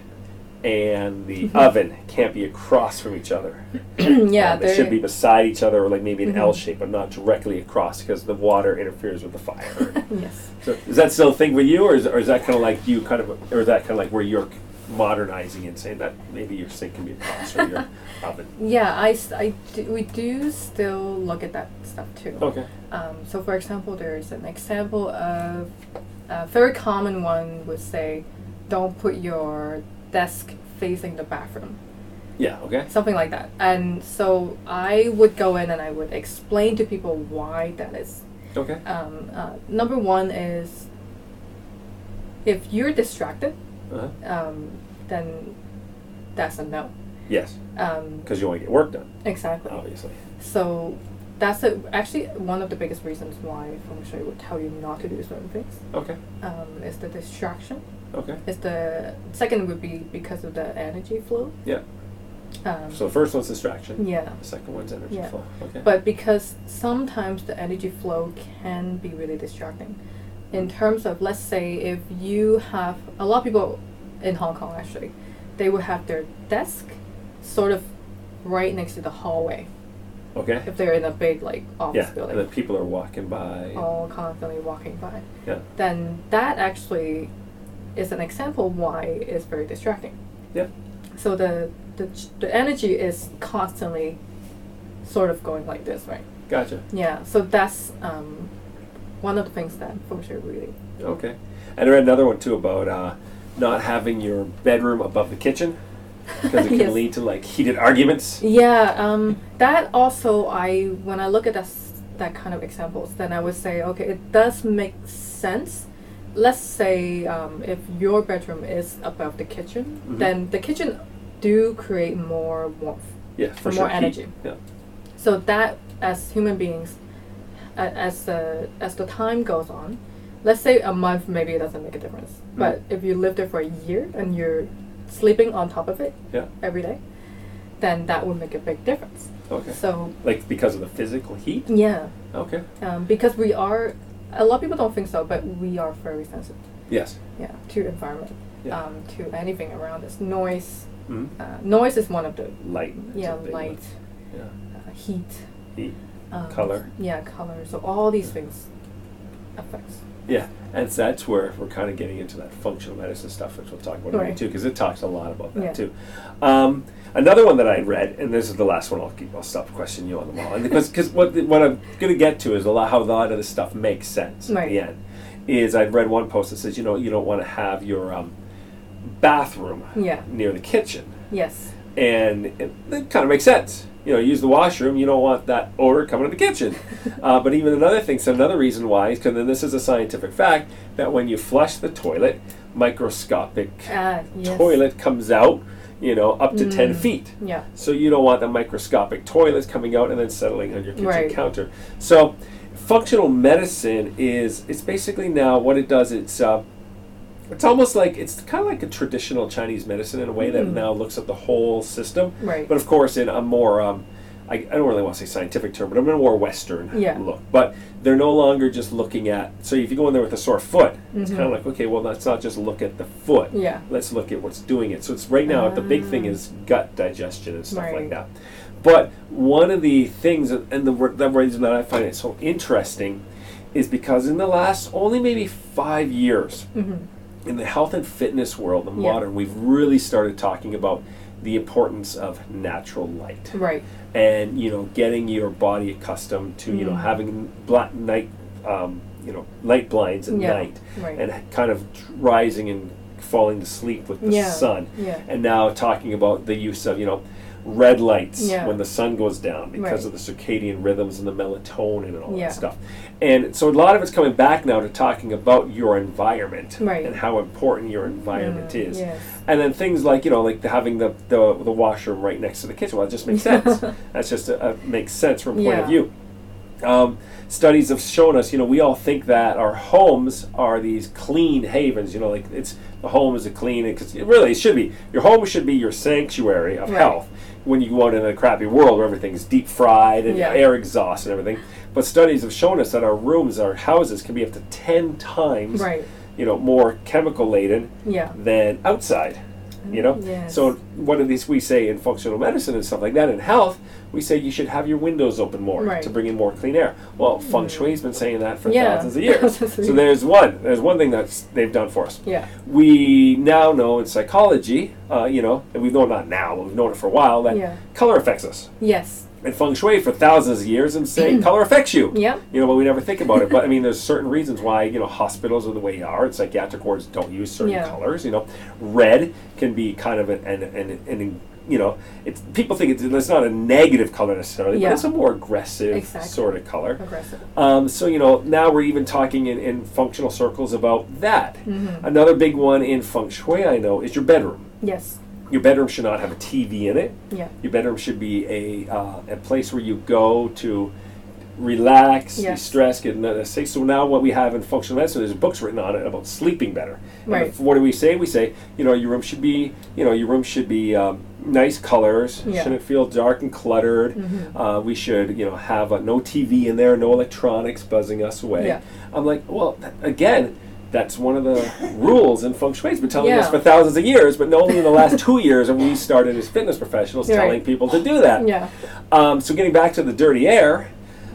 Speaker 2: and the oven can't be across from each other.
Speaker 3: yeah,
Speaker 2: Um, they should be beside each other or like maybe an L
Speaker 3: Mhm.
Speaker 2: shape, but not directly across because the water interferes with the fire.
Speaker 3: yes.
Speaker 2: so is that still a thing with you, or is, or is that kind of like you kind of, or is that kind of like where you're modernizing and saying that maybe your sink can be across or your oven?
Speaker 3: Yeah, I, I do, we do still look at that stuff too.
Speaker 2: Okay.
Speaker 3: Um, so, for example, there's an example of a very common one would say, don't put your desk facing the bathroom,
Speaker 2: Yeah. Okay.
Speaker 3: something like that. And so I would go in and I would explain to people why that is.
Speaker 2: Okay.
Speaker 3: Um, uh, number one is if you're distracted,
Speaker 2: Uh-huh.
Speaker 3: um, then that's a no.
Speaker 2: Yes,
Speaker 3: Um,
Speaker 2: because you want to get work done,
Speaker 3: exactly.
Speaker 2: obviously.
Speaker 3: So that's a, actually one of the biggest reasons why feng shui would tell you not to do certain things.
Speaker 2: Okay.
Speaker 3: Um, is the distraction.
Speaker 2: Okay.
Speaker 3: Is the second would be because of the energy flow.
Speaker 2: Yeah.
Speaker 3: Um,
Speaker 2: So the first one's distraction.
Speaker 3: yeah,
Speaker 2: The second one's energy
Speaker 3: Yeah.
Speaker 2: flow. Okay.
Speaker 3: but because sometimes the energy flow can be really distracting. In terms of, let's say, if you have a lot of people in Hong Kong actually, they would have their desk sort of right next to the hallway
Speaker 2: okay.
Speaker 3: if they're in a big like office
Speaker 2: Yeah.
Speaker 3: building.
Speaker 2: And then people are walking by.
Speaker 3: all constantly walking by,
Speaker 2: Yeah.
Speaker 3: then that actually is an example why it's very distracting.
Speaker 2: Yeah.
Speaker 3: So the the, the energy is constantly sort of going like this, right?
Speaker 2: Gotcha.
Speaker 3: Yeah. So that's um, one of the things that feng shui really.
Speaker 2: Okay. And I read another one too about uh, not having your bedroom above the kitchen because it can
Speaker 3: Yes.
Speaker 2: lead to like heated arguments.
Speaker 3: Yeah. Um, that also I when I look at that that kind of examples, then I would say okay, it does make sense. Let's say um, if your bedroom is above the kitchen,
Speaker 2: Mhm.
Speaker 3: then the kitchen do create more warmth,
Speaker 2: Yeah, for
Speaker 3: For
Speaker 2: sure.
Speaker 3: more
Speaker 2: Heat.
Speaker 3: energy.
Speaker 2: Yeah.
Speaker 3: so that as human beings, a- as the as the time goes on, let's say a month maybe it doesn't make a difference, but
Speaker 2: Mm.
Speaker 3: if you live there for a year and you're sleeping on top of it
Speaker 2: Yeah.
Speaker 3: every day, then that would make a big difference.
Speaker 2: Okay.
Speaker 3: So
Speaker 2: Like because of the physical heat.
Speaker 3: yeah,
Speaker 2: Okay.
Speaker 3: um, because we are, a lot of people don't think so, but we are very sensitive.
Speaker 2: Yes.
Speaker 3: Yeah, to environment,
Speaker 2: Yeah.
Speaker 3: um, to anything around us. Noise,
Speaker 2: Mhm.
Speaker 3: uh, noise is one of the
Speaker 2: Light.
Speaker 3: yeah
Speaker 2: a big one.
Speaker 3: light,
Speaker 2: Yeah.
Speaker 3: uh, heat,
Speaker 2: Heat.
Speaker 3: um,
Speaker 2: Color.
Speaker 3: Yeah, color. So all these things affects.
Speaker 2: Yeah, and so that's where we're kind of getting into that functional medicine stuff, which we'll talk about later
Speaker 3: Right.
Speaker 2: too, because it talks a lot about that
Speaker 3: Yeah.
Speaker 2: too. Um, another one that I read, and this is the last one. I'll keep. I'll stop questioning you on them all, and because because what the- what I'm going to get to is a lot how a lot of this stuff makes sense at the end. Is I'd read one post that says you know you don't want to have your um, bathroom
Speaker 3: Yeah.
Speaker 2: near the kitchen,
Speaker 3: Yes.
Speaker 2: and it, it kind of makes sense. You know, use the washroom. You don't want that odor coming to the kitchen. uh, but even another thing, so another reason why is because then this is a scientific fact that when you flush the toilet, microscopic
Speaker 3: Ah, yes.
Speaker 2: toilet comes out. You know, up to ten
Speaker 3: Mm.
Speaker 2: feet.
Speaker 3: Yeah.
Speaker 2: So you don't want the microscopic toilets coming out and then settling on your kitchen
Speaker 3: Right.
Speaker 2: counter. So functional medicine is it's basically now what it does. It's uh, it's almost like it's kind of like a traditional Chinese medicine in a way that
Speaker 3: Mm.
Speaker 2: now looks at the whole system
Speaker 3: Right.
Speaker 2: but of course in a more um, I, I don't really want to say scientific term, but I'm in a more Western
Speaker 3: Yeah.
Speaker 2: look. But they're no longer just looking at. So if you go in there with a sore foot, it's
Speaker 3: Mhm.
Speaker 2: kind of like okay, well, let's not just look at the foot.
Speaker 3: Yeah.
Speaker 2: Let's look at what's doing it. So it's right now the big thing
Speaker 3: Ah.
Speaker 2: is gut digestion and stuff like
Speaker 3: Right.
Speaker 2: that. But one of the things, and the, the reason that I find it so interesting, is because in the last only maybe five years
Speaker 3: hmm
Speaker 2: in the health and fitness world, the
Speaker 3: Yeah.
Speaker 2: modern, we've really started talking about the importance of natural light
Speaker 3: Right.
Speaker 2: and you know getting your body accustomed to you know
Speaker 3: Mm.
Speaker 2: having black night um, you know light blinds at
Speaker 3: Yeah.
Speaker 2: night
Speaker 3: Right.
Speaker 2: and kind of rising and falling to sleep with the
Speaker 3: Yeah.
Speaker 2: sun
Speaker 3: Yeah.
Speaker 2: and now talking about the use of you know red lights
Speaker 3: Yeah.
Speaker 2: when the sun goes down because
Speaker 3: Right.
Speaker 2: of the circadian rhythms and the melatonin and all
Speaker 3: Yeah.
Speaker 2: that stuff and so a lot of it's coming back now to talking about your environment
Speaker 3: Right.
Speaker 2: and how important your environment
Speaker 3: Mm,
Speaker 2: is
Speaker 3: Yes.
Speaker 2: and then things like you know like the, having the, the the washroom right next to the kitchen well it just makes sense that's just a, a makes sense from a point of view um, studies have shown us you know we all think that our homes are these clean havens you know like it's the home is a clean because it really it should be your home should be your sanctuary of
Speaker 3: Right.
Speaker 2: health when you go out in a crappy world where everything's deep fried and
Speaker 3: Yeah.
Speaker 2: air exhaust and everything but studies have shown us that our rooms our houses can be up to 10 times
Speaker 3: Right.
Speaker 2: you know more chemical laden
Speaker 3: Yeah.
Speaker 2: than outside. You know,
Speaker 3: Yes.
Speaker 2: so one of these we say in functional medicine and stuff like that. In health, we say you should have your windows open more
Speaker 3: Right.
Speaker 2: to bring in more clean air. Well, feng shui's been saying that for
Speaker 3: Yeah.
Speaker 2: thousands of years. So there's one. There's one thing that they've done for us.
Speaker 3: Yeah.
Speaker 2: We now know in psychology, uh, you know, and we've known not now, but we've known it for a while that
Speaker 3: Yeah.
Speaker 2: color affects us.
Speaker 3: Yes.
Speaker 2: And feng shui for thousands of years and say color affects you
Speaker 3: Yeah.
Speaker 2: you know, but we never think about it. But I mean, there's certain reasons why you know hospitals are the way they are, and psychiatric wards don't use certain
Speaker 3: Yeah.
Speaker 2: colors. You know, red can be kind of an an, an, an you know, it's people think it's, it's not a negative color necessarily,
Speaker 3: Yeah.
Speaker 2: but it's a more aggressive
Speaker 3: Exactly.
Speaker 2: sort of color.
Speaker 3: Aggressive.
Speaker 2: Um, so you know, now we're even talking in, in functional circles about that.
Speaker 3: Mm-hmm.
Speaker 2: Another big one in feng shui I know is your bedroom.
Speaker 3: Yes.
Speaker 2: Your bedroom should not have a TV in it.
Speaker 3: Yeah.
Speaker 2: Your bedroom should be a uh, a place where you go to relax,
Speaker 3: Yes.
Speaker 2: de-stress, get another say. So now what we have in functional medicine, there's books written on it about sleeping better.
Speaker 3: Right.
Speaker 2: if- what do we say? We say, you know, your room should be, you know, your room should be um, nice colors.
Speaker 3: Yeah.
Speaker 2: Shouldn't feel dark and cluttered.
Speaker 3: Mm-hmm.
Speaker 2: Uh, we should, you know, have uh, no TV in there, no electronics buzzing us away.
Speaker 3: Yeah.
Speaker 2: I'm like, well, th- again. That's one of the rules in feng shui. It's been telling us for thousands of years, but only in the last two years have we started as fitness professionals
Speaker 3: Right.
Speaker 2: telling people to do that.
Speaker 3: Yeah.
Speaker 2: Um, so getting back to the dirty air,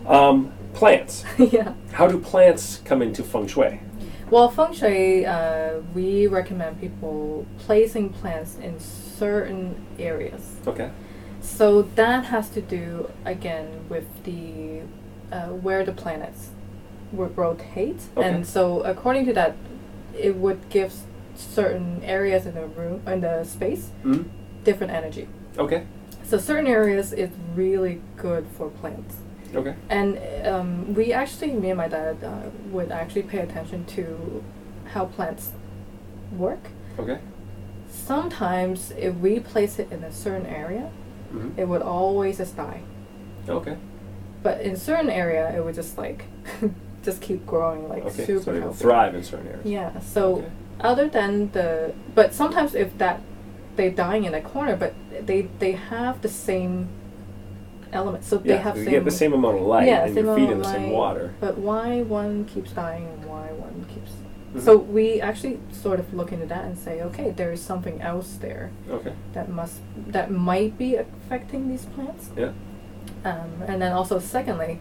Speaker 2: um, plants.
Speaker 3: yeah.
Speaker 2: How do plants come into feng shui?
Speaker 3: Well, feng shui, uh, we recommend people placing plants in certain areas.
Speaker 2: Okay.
Speaker 3: So that has to do again with the uh, where the planets rotate,
Speaker 2: Okay.
Speaker 3: and so according to that, it would give certain areas in the room in the space
Speaker 2: mm
Speaker 3: different energy.
Speaker 2: Okay.
Speaker 3: So certain areas is really good for plants.
Speaker 2: Okay.
Speaker 3: And um, we actually, me and my dad, uh, would actually pay attention to how plants work.
Speaker 2: Okay.
Speaker 3: Sometimes, if we place it in a certain area,
Speaker 2: hmm
Speaker 3: it would always just die.
Speaker 2: Okay.
Speaker 3: But in certain area, it would just like just keep growing like
Speaker 2: Okay.
Speaker 3: super
Speaker 2: so
Speaker 3: healthy.
Speaker 2: thrive in certain areas.
Speaker 3: Yeah. So
Speaker 2: Okay.
Speaker 3: other than the, but sometimes if that they dying in a corner, but they they have the same elements, so they have
Speaker 2: you
Speaker 3: same,
Speaker 2: get the same amount of light,
Speaker 3: yeah,
Speaker 2: and
Speaker 3: same
Speaker 2: you're feeding the same water.
Speaker 3: But why one keeps dying and why one keeps
Speaker 2: Mhm.
Speaker 3: So we actually sort of look into that and say, okay, there is something else there
Speaker 2: Okay.
Speaker 3: that must that might be affecting these plants.
Speaker 2: Yeah.
Speaker 3: Um, and then also, secondly,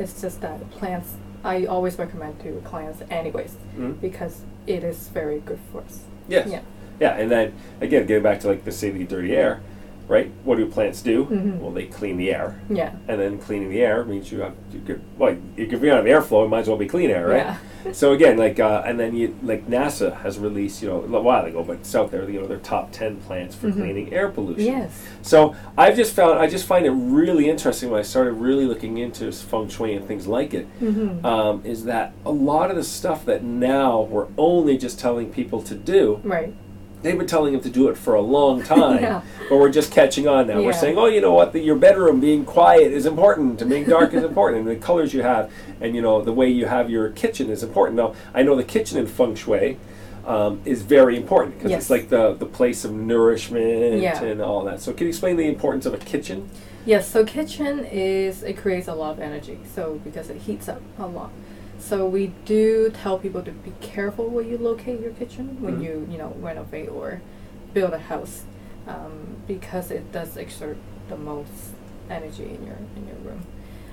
Speaker 3: it's just that plants. I always recommend to clients, anyways,
Speaker 2: Mhm.
Speaker 3: because it is very good for us.
Speaker 2: Yes.
Speaker 3: Yeah.
Speaker 2: Yeah, and then again, getting back to like the the dirty air, right? What do plants do?
Speaker 3: Mhm.
Speaker 2: Well, they clean the air,
Speaker 3: Yeah.
Speaker 2: and then cleaning the air means you have you could well, if you don't have airflow, it might as well be clean air, right?
Speaker 3: Yeah.
Speaker 2: So again, like, uh, and then you like NASA has released, you know, a while ago, but it's out there, you know, their top ten plants for
Speaker 3: Mhm.
Speaker 2: cleaning air pollution.
Speaker 3: Yes.
Speaker 2: So I've just found, I just find it really interesting when I started really looking into feng shui and things like it.
Speaker 3: Mm-hmm.
Speaker 2: Um, is that a lot of the stuff that now we're only just telling people to do,
Speaker 3: right.
Speaker 2: They've been telling him to do it for a long time,
Speaker 3: Yeah.
Speaker 2: but we're just catching on now. We're saying, oh, you know what, the, your bedroom being quiet is important, to being dark is important, and the colors you have, and you know the way you have your kitchen is important. Now, I know the kitchen in feng shui. um, is very important because
Speaker 3: Yes.
Speaker 2: it's like the the place of nourishment
Speaker 3: Yeah.
Speaker 2: and all that. So can you explain the importance of a kitchen?
Speaker 3: Yes, so kitchen is it creates a lot of energy. So because it heats up a lot. So we do tell people to be careful where you locate your kitchen when
Speaker 2: Mhm.
Speaker 3: you you know renovate or build a house, um, because it does exert the most energy in your in your room.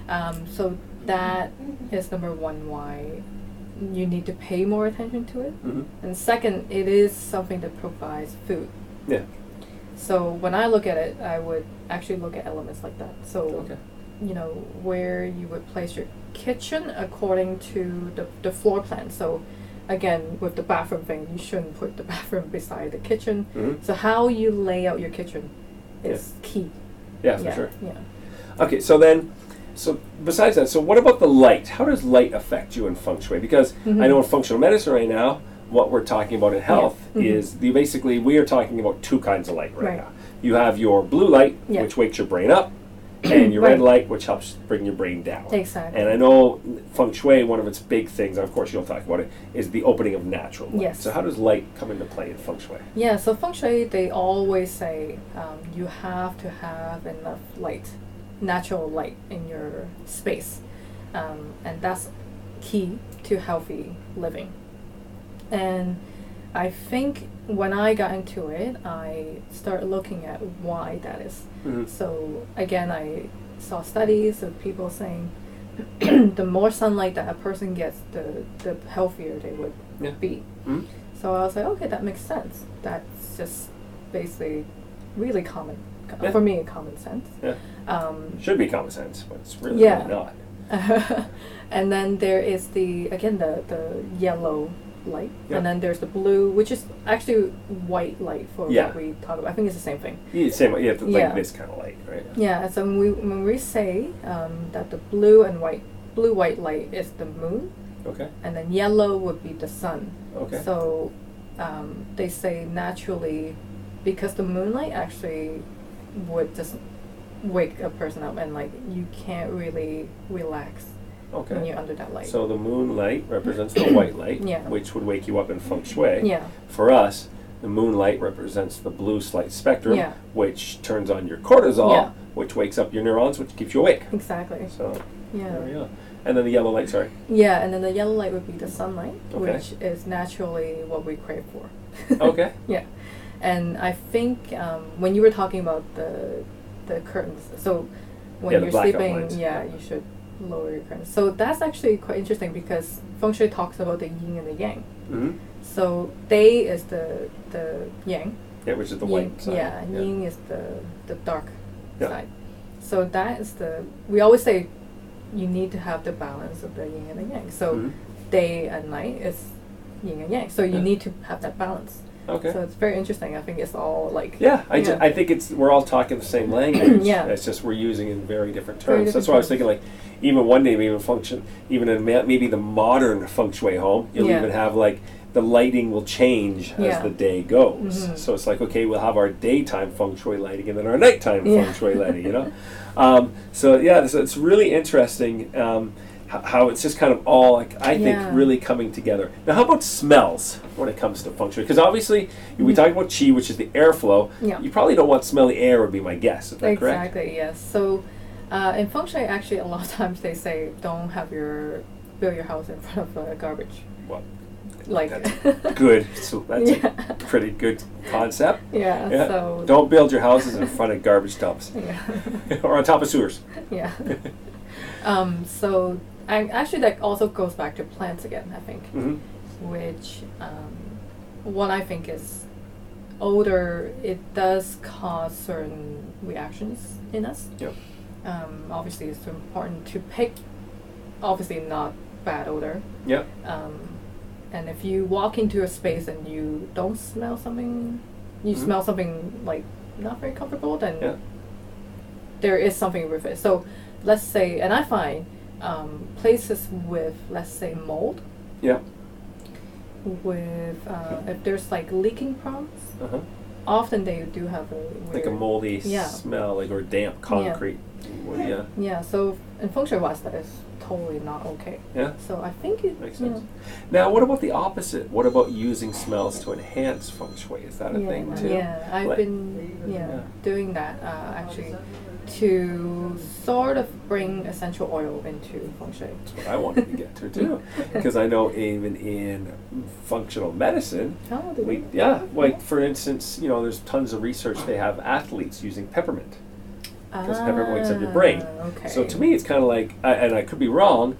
Speaker 3: Um, so that is number one why you need to pay more attention to it.
Speaker 2: Mm-hmm.
Speaker 3: And second, it is something that provides food.
Speaker 2: Yeah.
Speaker 3: So when I look at it, I would actually look at elements like that. So
Speaker 2: Okay.
Speaker 3: You know where you would place your kitchen according to the, the floor plan. So again, with the bathroom thing, you shouldn't put the bathroom beside the kitchen.
Speaker 2: Mm-hmm.
Speaker 3: So how you lay out your kitchen is key.
Speaker 2: Yeah, for sure.
Speaker 3: Yeah.
Speaker 2: Okay, so then, so besides that, so what about the light? How does light affect you in feng shui? Because I
Speaker 3: Mhm.
Speaker 2: know in functional medicine right now, what we're talking about in health
Speaker 3: Mhm.
Speaker 2: is the basically we are talking about two kinds of light right,
Speaker 3: Right.
Speaker 2: now. You have your blue light,
Speaker 3: Yeah.
Speaker 2: which wakes your brain up, and your red light, which helps bring your brain down.
Speaker 3: Exactly.
Speaker 2: And I know feng shui, one of its big things, and of course you'll talk about it, is the opening of natural light.
Speaker 3: Yes.
Speaker 2: So how does light come into play in feng shui?
Speaker 3: Yeah, so feng shui, they always say um, you have to have enough light, natural light in your space. Um, and that's key to healthy living. And I think when I got into it, I started looking at why that is.
Speaker 2: Mhm.
Speaker 3: So again, I saw studies of people saying the more sunlight that a person gets, the, the healthier they would
Speaker 2: Yeah.
Speaker 3: be.
Speaker 2: Mhm.
Speaker 3: So I was like, okay, that makes sense. That's just basically really common,
Speaker 2: Yeah.
Speaker 3: for me, common sense.
Speaker 2: Yeah.
Speaker 3: Um,
Speaker 2: Should be common sense, but it's really,
Speaker 3: Yeah.
Speaker 2: really not.
Speaker 3: and then there is the again the the yellow light,
Speaker 2: Yeah.
Speaker 3: and then there's the blue, which is actually white light for
Speaker 2: Yeah.
Speaker 3: what we talk about. I think it's the same thing.
Speaker 2: Yeah, same have like
Speaker 3: Yeah.
Speaker 2: this kind of light, right?
Speaker 3: Yeah, so when we when we say um, that the blue and white blue white light is the moon,
Speaker 2: Okay.
Speaker 3: and then yellow would be the sun.
Speaker 2: Okay.
Speaker 3: So um, they say naturally, because the moonlight actually would just wake a person up, and like you can't really relax when
Speaker 2: Okay.
Speaker 3: you're under that light.
Speaker 2: So the moonlight represents the white light,
Speaker 3: Yeah.
Speaker 2: which would wake you up in feng shui.
Speaker 3: yeah,
Speaker 2: For us, the moonlight represents the blue light spectrum,
Speaker 3: Yeah.
Speaker 2: which turns on your cortisol,
Speaker 3: Yeah.
Speaker 2: which wakes up your neurons, which keeps you awake.
Speaker 3: exactly.
Speaker 2: So
Speaker 3: Yeah.
Speaker 2: there we go. And then the yellow light, sorry.
Speaker 3: Yeah, and then the yellow light would be the sunlight,
Speaker 2: Okay.
Speaker 3: which is naturally what we crave for.
Speaker 2: Okay.
Speaker 3: yeah, and I think um, when you were talking about the the curtains, so when
Speaker 2: Yeah, the
Speaker 3: you're
Speaker 2: blackout
Speaker 3: sleeping, yeah, you should lower your curtains. So that's actually quite interesting because feng shui talks about the yin and the yang.
Speaker 2: hmm
Speaker 3: So day is the the yang,
Speaker 2: Yeah, which is the
Speaker 3: yin,
Speaker 2: white side.
Speaker 3: yeah, and yin is the the dark
Speaker 2: Yeah.
Speaker 3: side. So that is the we always say you need to have the balance of the yin and the yang. So
Speaker 2: Mhm.
Speaker 3: day and night is yin and yang. So you
Speaker 2: Yeah.
Speaker 3: need to have that balance.
Speaker 2: Okay.
Speaker 3: So it's very interesting. I think it's all like
Speaker 2: Yeah, I, ju- I think it's we're all talking the same language.
Speaker 3: Yeah.
Speaker 2: It's just we're using it in very different terms.
Speaker 3: Very
Speaker 2: That's why I was thinking like even one day even function even in ma- maybe the modern feng shui home you'll
Speaker 3: Yeah.
Speaker 2: even have like the lighting will change as the day goes.
Speaker 3: Mhm.
Speaker 2: So it's like okay we'll have our daytime feng shui lighting and then our nighttime
Speaker 3: Yeah.
Speaker 2: feng shui lighting. You know. Um, so yeah, so it's really interesting. Um, how it's just kind of all like I think really coming together. Now, how about smells when it comes to feng shui? Because obviously we
Speaker 3: Mhm.
Speaker 2: talk about qi, which is the airflow.
Speaker 3: Yeah.
Speaker 2: You probably don't want smelly air, would be my guess. Is that correct?
Speaker 3: exactly yes. So uh, in feng shui, actually, a lot of times they say don't have your build your house in front of uh, garbage.
Speaker 2: Well,
Speaker 3: Like
Speaker 2: good. So that's
Speaker 3: Yeah.
Speaker 2: a pretty good concept.
Speaker 3: Yeah.
Speaker 2: Yeah.
Speaker 3: So
Speaker 2: Don't build your houses in front of garbage dumps
Speaker 3: Yeah.
Speaker 2: or on top of sewers.
Speaker 3: yeah. um, so I, actually, that also goes back to plants again. I think.
Speaker 2: hmm
Speaker 3: which um, what I think is older, it does cause certain reactions in us.
Speaker 2: Yep.
Speaker 3: Um, obviously, it's important to pick, obviously, not bad odor.
Speaker 2: Yep.
Speaker 3: Um, and if you walk into a space and you don't smell something, you
Speaker 2: Mhm.
Speaker 3: smell something like not very comfortable, then
Speaker 2: Yeah.
Speaker 3: there is something with it. So let's say, and I find um, places with, let's say, mold,
Speaker 2: Yeah.
Speaker 3: with uh, if there's like leaking problems,
Speaker 2: Uh-huh.
Speaker 3: often they do have a
Speaker 2: Like a moldy
Speaker 3: Yeah.
Speaker 2: smell, like or damp concrete. Well, yeah.
Speaker 3: Yeah, so in feng shui wise, that is totally not okay.
Speaker 2: Yeah.
Speaker 3: So I think it
Speaker 2: Makes sense.
Speaker 3: know,
Speaker 2: Now, what about the opposite? What about using smells to enhance feng shui? Is that a
Speaker 3: yeah,
Speaker 2: thing too?
Speaker 3: Yeah, I've
Speaker 2: Like-
Speaker 3: been yeah,
Speaker 2: Yeah.
Speaker 3: doing that uh, actually to sort of bring essential oil into feng shui.
Speaker 2: That's what I wanted to get to too, because I know even in functional medicine,
Speaker 3: Oh,
Speaker 2: we? yeah, like for instance, you know, there's tons of research they have athletes using peppermint. 'Cause peppermint wakes up your brain.
Speaker 3: Ah, Okay.
Speaker 2: So to me, it's kind of like, I, and I could be wrong,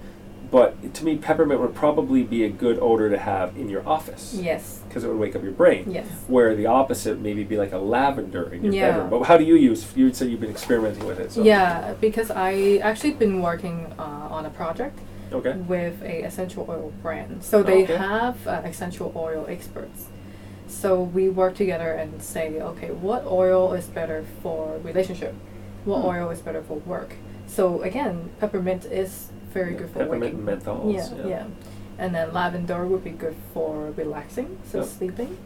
Speaker 2: but to me, peppermint would probably be a good odor to have in your office
Speaker 3: yes,
Speaker 2: because it would wake up your brain.
Speaker 3: yes.
Speaker 2: Where the opposite maybe be like a lavender in your
Speaker 3: Yeah.
Speaker 2: bedroom. But how do you use? You say you've been experimenting with it. So.
Speaker 3: Yeah, because I actually been working uh, on a project
Speaker 2: Okay.
Speaker 3: with a essential oil brand. So they
Speaker 2: Okay.
Speaker 3: have uh, essential oil experts. So we work together and say, okay, what oil is better for relationship? What
Speaker 2: Hmm.
Speaker 3: oil is better for work? So again, peppermint is very
Speaker 2: Yeah,
Speaker 3: good for
Speaker 2: peppermint menthols,
Speaker 3: Yeah,
Speaker 2: yeah.
Speaker 3: yeah, And then lavender would be good for relaxing, so
Speaker 2: Yep.
Speaker 3: sleeping.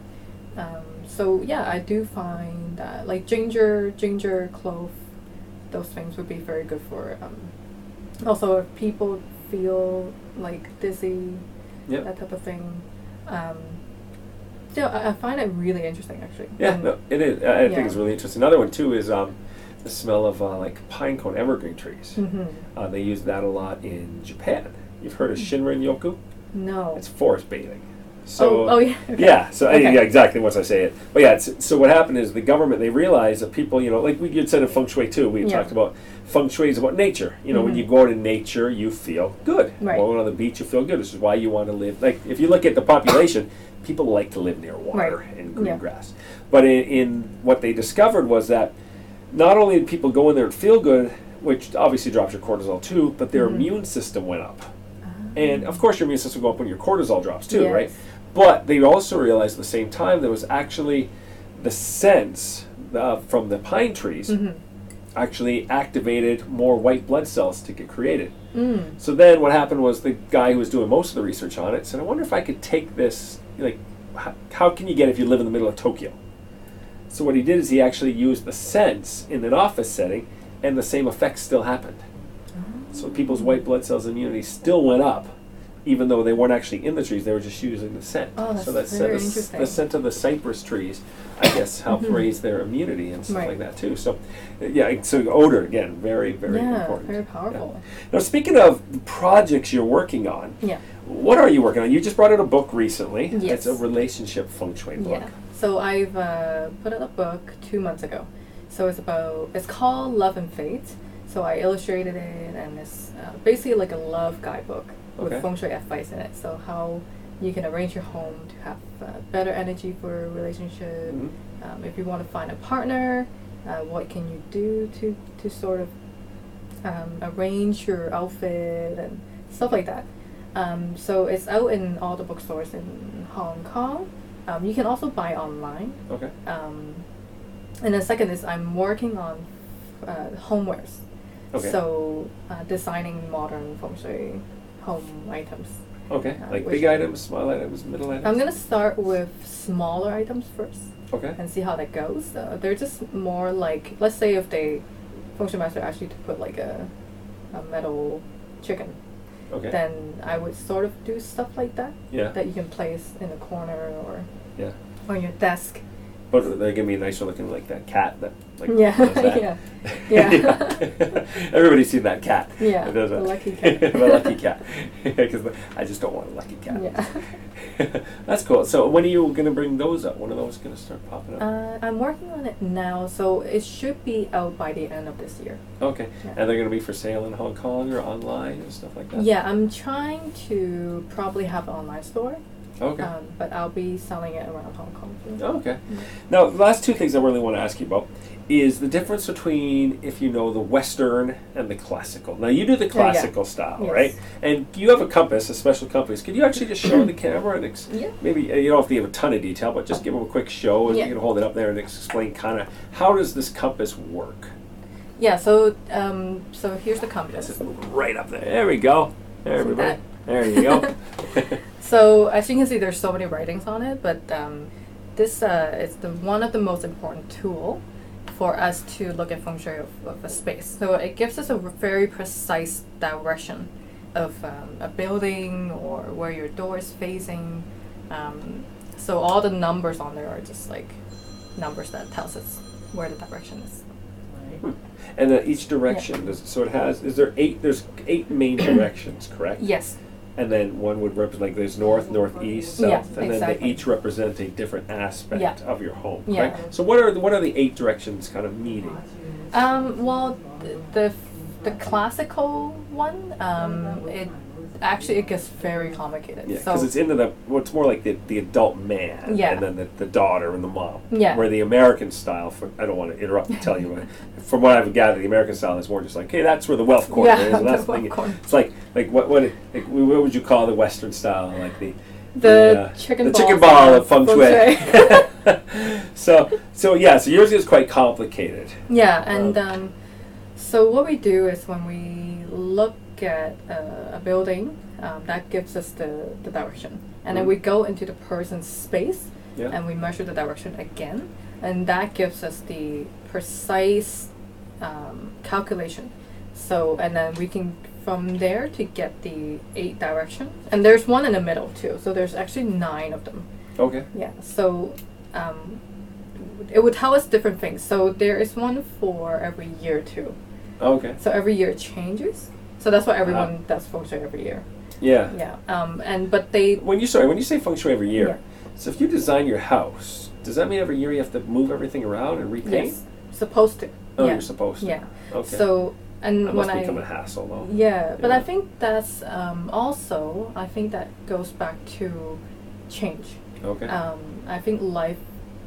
Speaker 3: Um, so yeah, I do find that like ginger, ginger, clove, those things would be very good for. Um, also, if people feel like dizzy,
Speaker 2: Yep.
Speaker 3: that type of thing. Um, so I, I find it really interesting, actually.
Speaker 2: Yeah,
Speaker 3: And-
Speaker 2: no, it is. I I think it's really interesting. Another one too is um, the smell of uh, like pine cone evergreen trees.
Speaker 3: Mhm.
Speaker 2: Uh, they use that a lot in Japan. You've heard of Shinrin Yoku?
Speaker 3: No.
Speaker 2: It's forest bathing. So
Speaker 3: oh, oh yeah. okay.
Speaker 2: Yeah, so
Speaker 3: Okay.
Speaker 2: yeah, exactly. Once I say it, but yeah, it's, so what happened is the government they realized that people, you know, like we had said in feng shui too. We
Speaker 3: Yeah.
Speaker 2: talked about feng shui is about nature. You know, when
Speaker 3: Mhm.
Speaker 2: you go in nature, you feel good.
Speaker 3: Right.
Speaker 2: Going on the beach, you feel good. This is why you want to live. Like if you look at the population, people like to live near water
Speaker 3: Right.
Speaker 2: and green
Speaker 3: Yeah.
Speaker 2: grass. But in, in what they discovered was that not only did people go in there and feel good, which obviously drops your cortisol too, but their
Speaker 3: Mhm.
Speaker 2: immune system went up.
Speaker 3: Ah.
Speaker 2: And of course, your immune system will go up when your cortisol drops too,
Speaker 3: Yes.
Speaker 2: right? But they also realized at the same time there was actually the sense uh, from the pine trees
Speaker 3: Mhm.
Speaker 2: actually activated more white blood cells to get created.
Speaker 3: Mm.
Speaker 2: So then what happened was the guy who was doing most of the research on it said, I wonder if I could take this, like, how, how can you get if you live in the middle of Tokyo? So what he did is he actually used the sense in an office setting, and the same effects still happened. So people's white blood cells immunity still went up, even though they weren't actually in the trees; they were just using the scent.
Speaker 3: Oh, that's
Speaker 2: so that scent,
Speaker 3: very
Speaker 2: the,
Speaker 3: interesting.
Speaker 2: the scent of the cypress trees, I guess, helped
Speaker 3: Mhm.
Speaker 2: raise their immunity and stuff
Speaker 3: Right.
Speaker 2: like that too. So, yeah, so odor again, very, very
Speaker 3: yeah,
Speaker 2: important.
Speaker 3: very
Speaker 2: Yeah.
Speaker 3: powerful.
Speaker 2: Now, speaking of projects you're working on,
Speaker 3: Yeah.
Speaker 2: what are you working on? You just brought out a book recently.
Speaker 3: Yes.
Speaker 2: It's a relationship feng shui book.
Speaker 3: Yeah. So I've uh, put out a book two months ago. So it's about it's called Love and Fate. So I illustrated it, and it's uh, basically like a love guidebook with feng shui advice in it. So how you can arrange your home to have uh, better energy for a relationship.
Speaker 2: Mhm.
Speaker 3: Um, if you want to find a partner, uh, what can you do to to sort of um, arrange your outfit and stuff like that. Um, so it's out in all the bookstores in Hong Kong. Um, you can also buy online.
Speaker 2: Okay.
Speaker 3: Um, and the second is I'm working on uh, homewares.
Speaker 2: Okay.
Speaker 3: So uh, designing modern feng shui home items.
Speaker 2: Okay.
Speaker 3: uh,
Speaker 2: like big items, small items, middle items.
Speaker 3: I'm gonna start with smaller items first
Speaker 2: Okay.
Speaker 3: and see how that goes. Uh, they're just more like, let's say if they, feng shui master asked you to put like a, a metal chicken,
Speaker 2: Okay.
Speaker 3: then I would sort of do stuff like that
Speaker 2: yeah.
Speaker 3: that you can place in a corner or
Speaker 2: yeah.
Speaker 3: on your desk.
Speaker 2: But they're gonna be nicer looking, like that cat that. Like,
Speaker 3: Yeah,
Speaker 2: that.
Speaker 3: yeah. Yeah.
Speaker 2: Everybody's seen that cat.
Speaker 3: Yeah,
Speaker 2: that
Speaker 3: the lucky cat.
Speaker 2: the lucky cat. Because I just don't want a lucky cat.
Speaker 3: Yeah.
Speaker 2: That's cool. So when are you gonna bring those up? When are those gonna start popping up?
Speaker 3: Uh, I'm working on it now, so it should be out by the end of this year.
Speaker 2: okay.
Speaker 3: yeah.
Speaker 2: And they're gonna be for sale in Hong Kong or online and stuff like that.
Speaker 3: Yeah, I'm trying to probably have an online store,
Speaker 2: Okay.
Speaker 3: um, but I'll be selling it around Hong Kong too.
Speaker 2: Okay.
Speaker 3: Mm.
Speaker 2: Now, last two things I really want to ask you about is the difference between if you know the Western and the classical. Now, you do the
Speaker 3: yeah.
Speaker 2: classical style,
Speaker 3: Yes.
Speaker 2: right? And you have a compass, a special compass. Could you actually just show the camera and ex-
Speaker 3: Yeah.
Speaker 2: maybe uh, you don't have to give a ton of detail, but just give them a quick show and
Speaker 3: Yeah.
Speaker 2: you can hold it up there and explain kind of how does this compass work?
Speaker 3: Yeah, so um, so here's the compass.
Speaker 2: it's right up there. There we go. There,
Speaker 3: See
Speaker 2: everybody. There you go.
Speaker 3: So as you can see, there's so many writings on it, but um, this uh, is the one of the most important tool for us to look at feng shui of, of a space. So it gives us a very precise direction of um, a building or where your door is facing. Um, so all the numbers on there are just like numbers that tells us where the direction is.
Speaker 2: And then each direction, does, so it has. Is there eight? There's eight main directions, correct?
Speaker 3: Yes.
Speaker 2: And then one would represent like there's north, northeast, south,
Speaker 3: Yeah,
Speaker 2: and then
Speaker 3: exactly.
Speaker 2: they each represent a different aspect
Speaker 3: Yeah.
Speaker 2: of your home.
Speaker 3: Yeah.
Speaker 2: Right? So what are the, what are the eight directions kind of meaning?
Speaker 3: Um, well, th- the the classical one, um, it actually it gets very complicated.
Speaker 2: Yeah,
Speaker 3: so
Speaker 2: because it's into the what's more like the, the adult man,
Speaker 3: Yeah.
Speaker 2: and then the, the daughter and the mom.
Speaker 3: Yeah.
Speaker 2: Where the American style, for, I don't want to interrupt and tell you, but from what I've gathered, the American style is more just like, hey, that's where the wealth corner
Speaker 3: Yeah,
Speaker 2: is, and
Speaker 3: the
Speaker 2: that's the thing.
Speaker 3: corner.
Speaker 2: It's like like what what like, what would you call the Western style? Like the
Speaker 3: the
Speaker 2: uh,
Speaker 3: chicken
Speaker 2: the chicken ball of feng
Speaker 3: shui.
Speaker 2: shui. so so yeah, so yours is quite complicated.
Speaker 3: Yeah, and
Speaker 2: Um,
Speaker 3: um, so what we do is when we look at uh, a building, um, that gives us the, the direction. And then
Speaker 2: Mhm.
Speaker 3: we go into the person's space
Speaker 2: Yeah.
Speaker 3: and we measure the direction again. And that gives us the precise um, calculation. So, and then we can from there to get the eight direction. And there's one in the middle too. So there's actually nine of them.
Speaker 2: Okay.
Speaker 3: Yeah. So um, it would tell us different things. So there is one for every year too.
Speaker 2: Okay.
Speaker 3: So every year it changes. So that's why everyone
Speaker 2: Uh-huh.
Speaker 3: does feng shui every year.
Speaker 2: Yeah.
Speaker 3: Yeah. Um, and but they
Speaker 2: When you sorry, when you say feng shui every year,
Speaker 3: Yeah.
Speaker 2: so if you design your house, does that mean every year you have to move everything around and repaint?
Speaker 3: yes supposed to.
Speaker 2: Oh,
Speaker 3: yeah.
Speaker 2: you're supposed to.
Speaker 3: Yeah.
Speaker 2: Okay.
Speaker 3: So and
Speaker 2: that
Speaker 3: when
Speaker 2: must
Speaker 3: I
Speaker 2: become a hassle though.
Speaker 3: yeah, but
Speaker 2: Yeah.
Speaker 3: I think that's um, also I think that goes back to change.
Speaker 2: Okay.
Speaker 3: Um, I think life,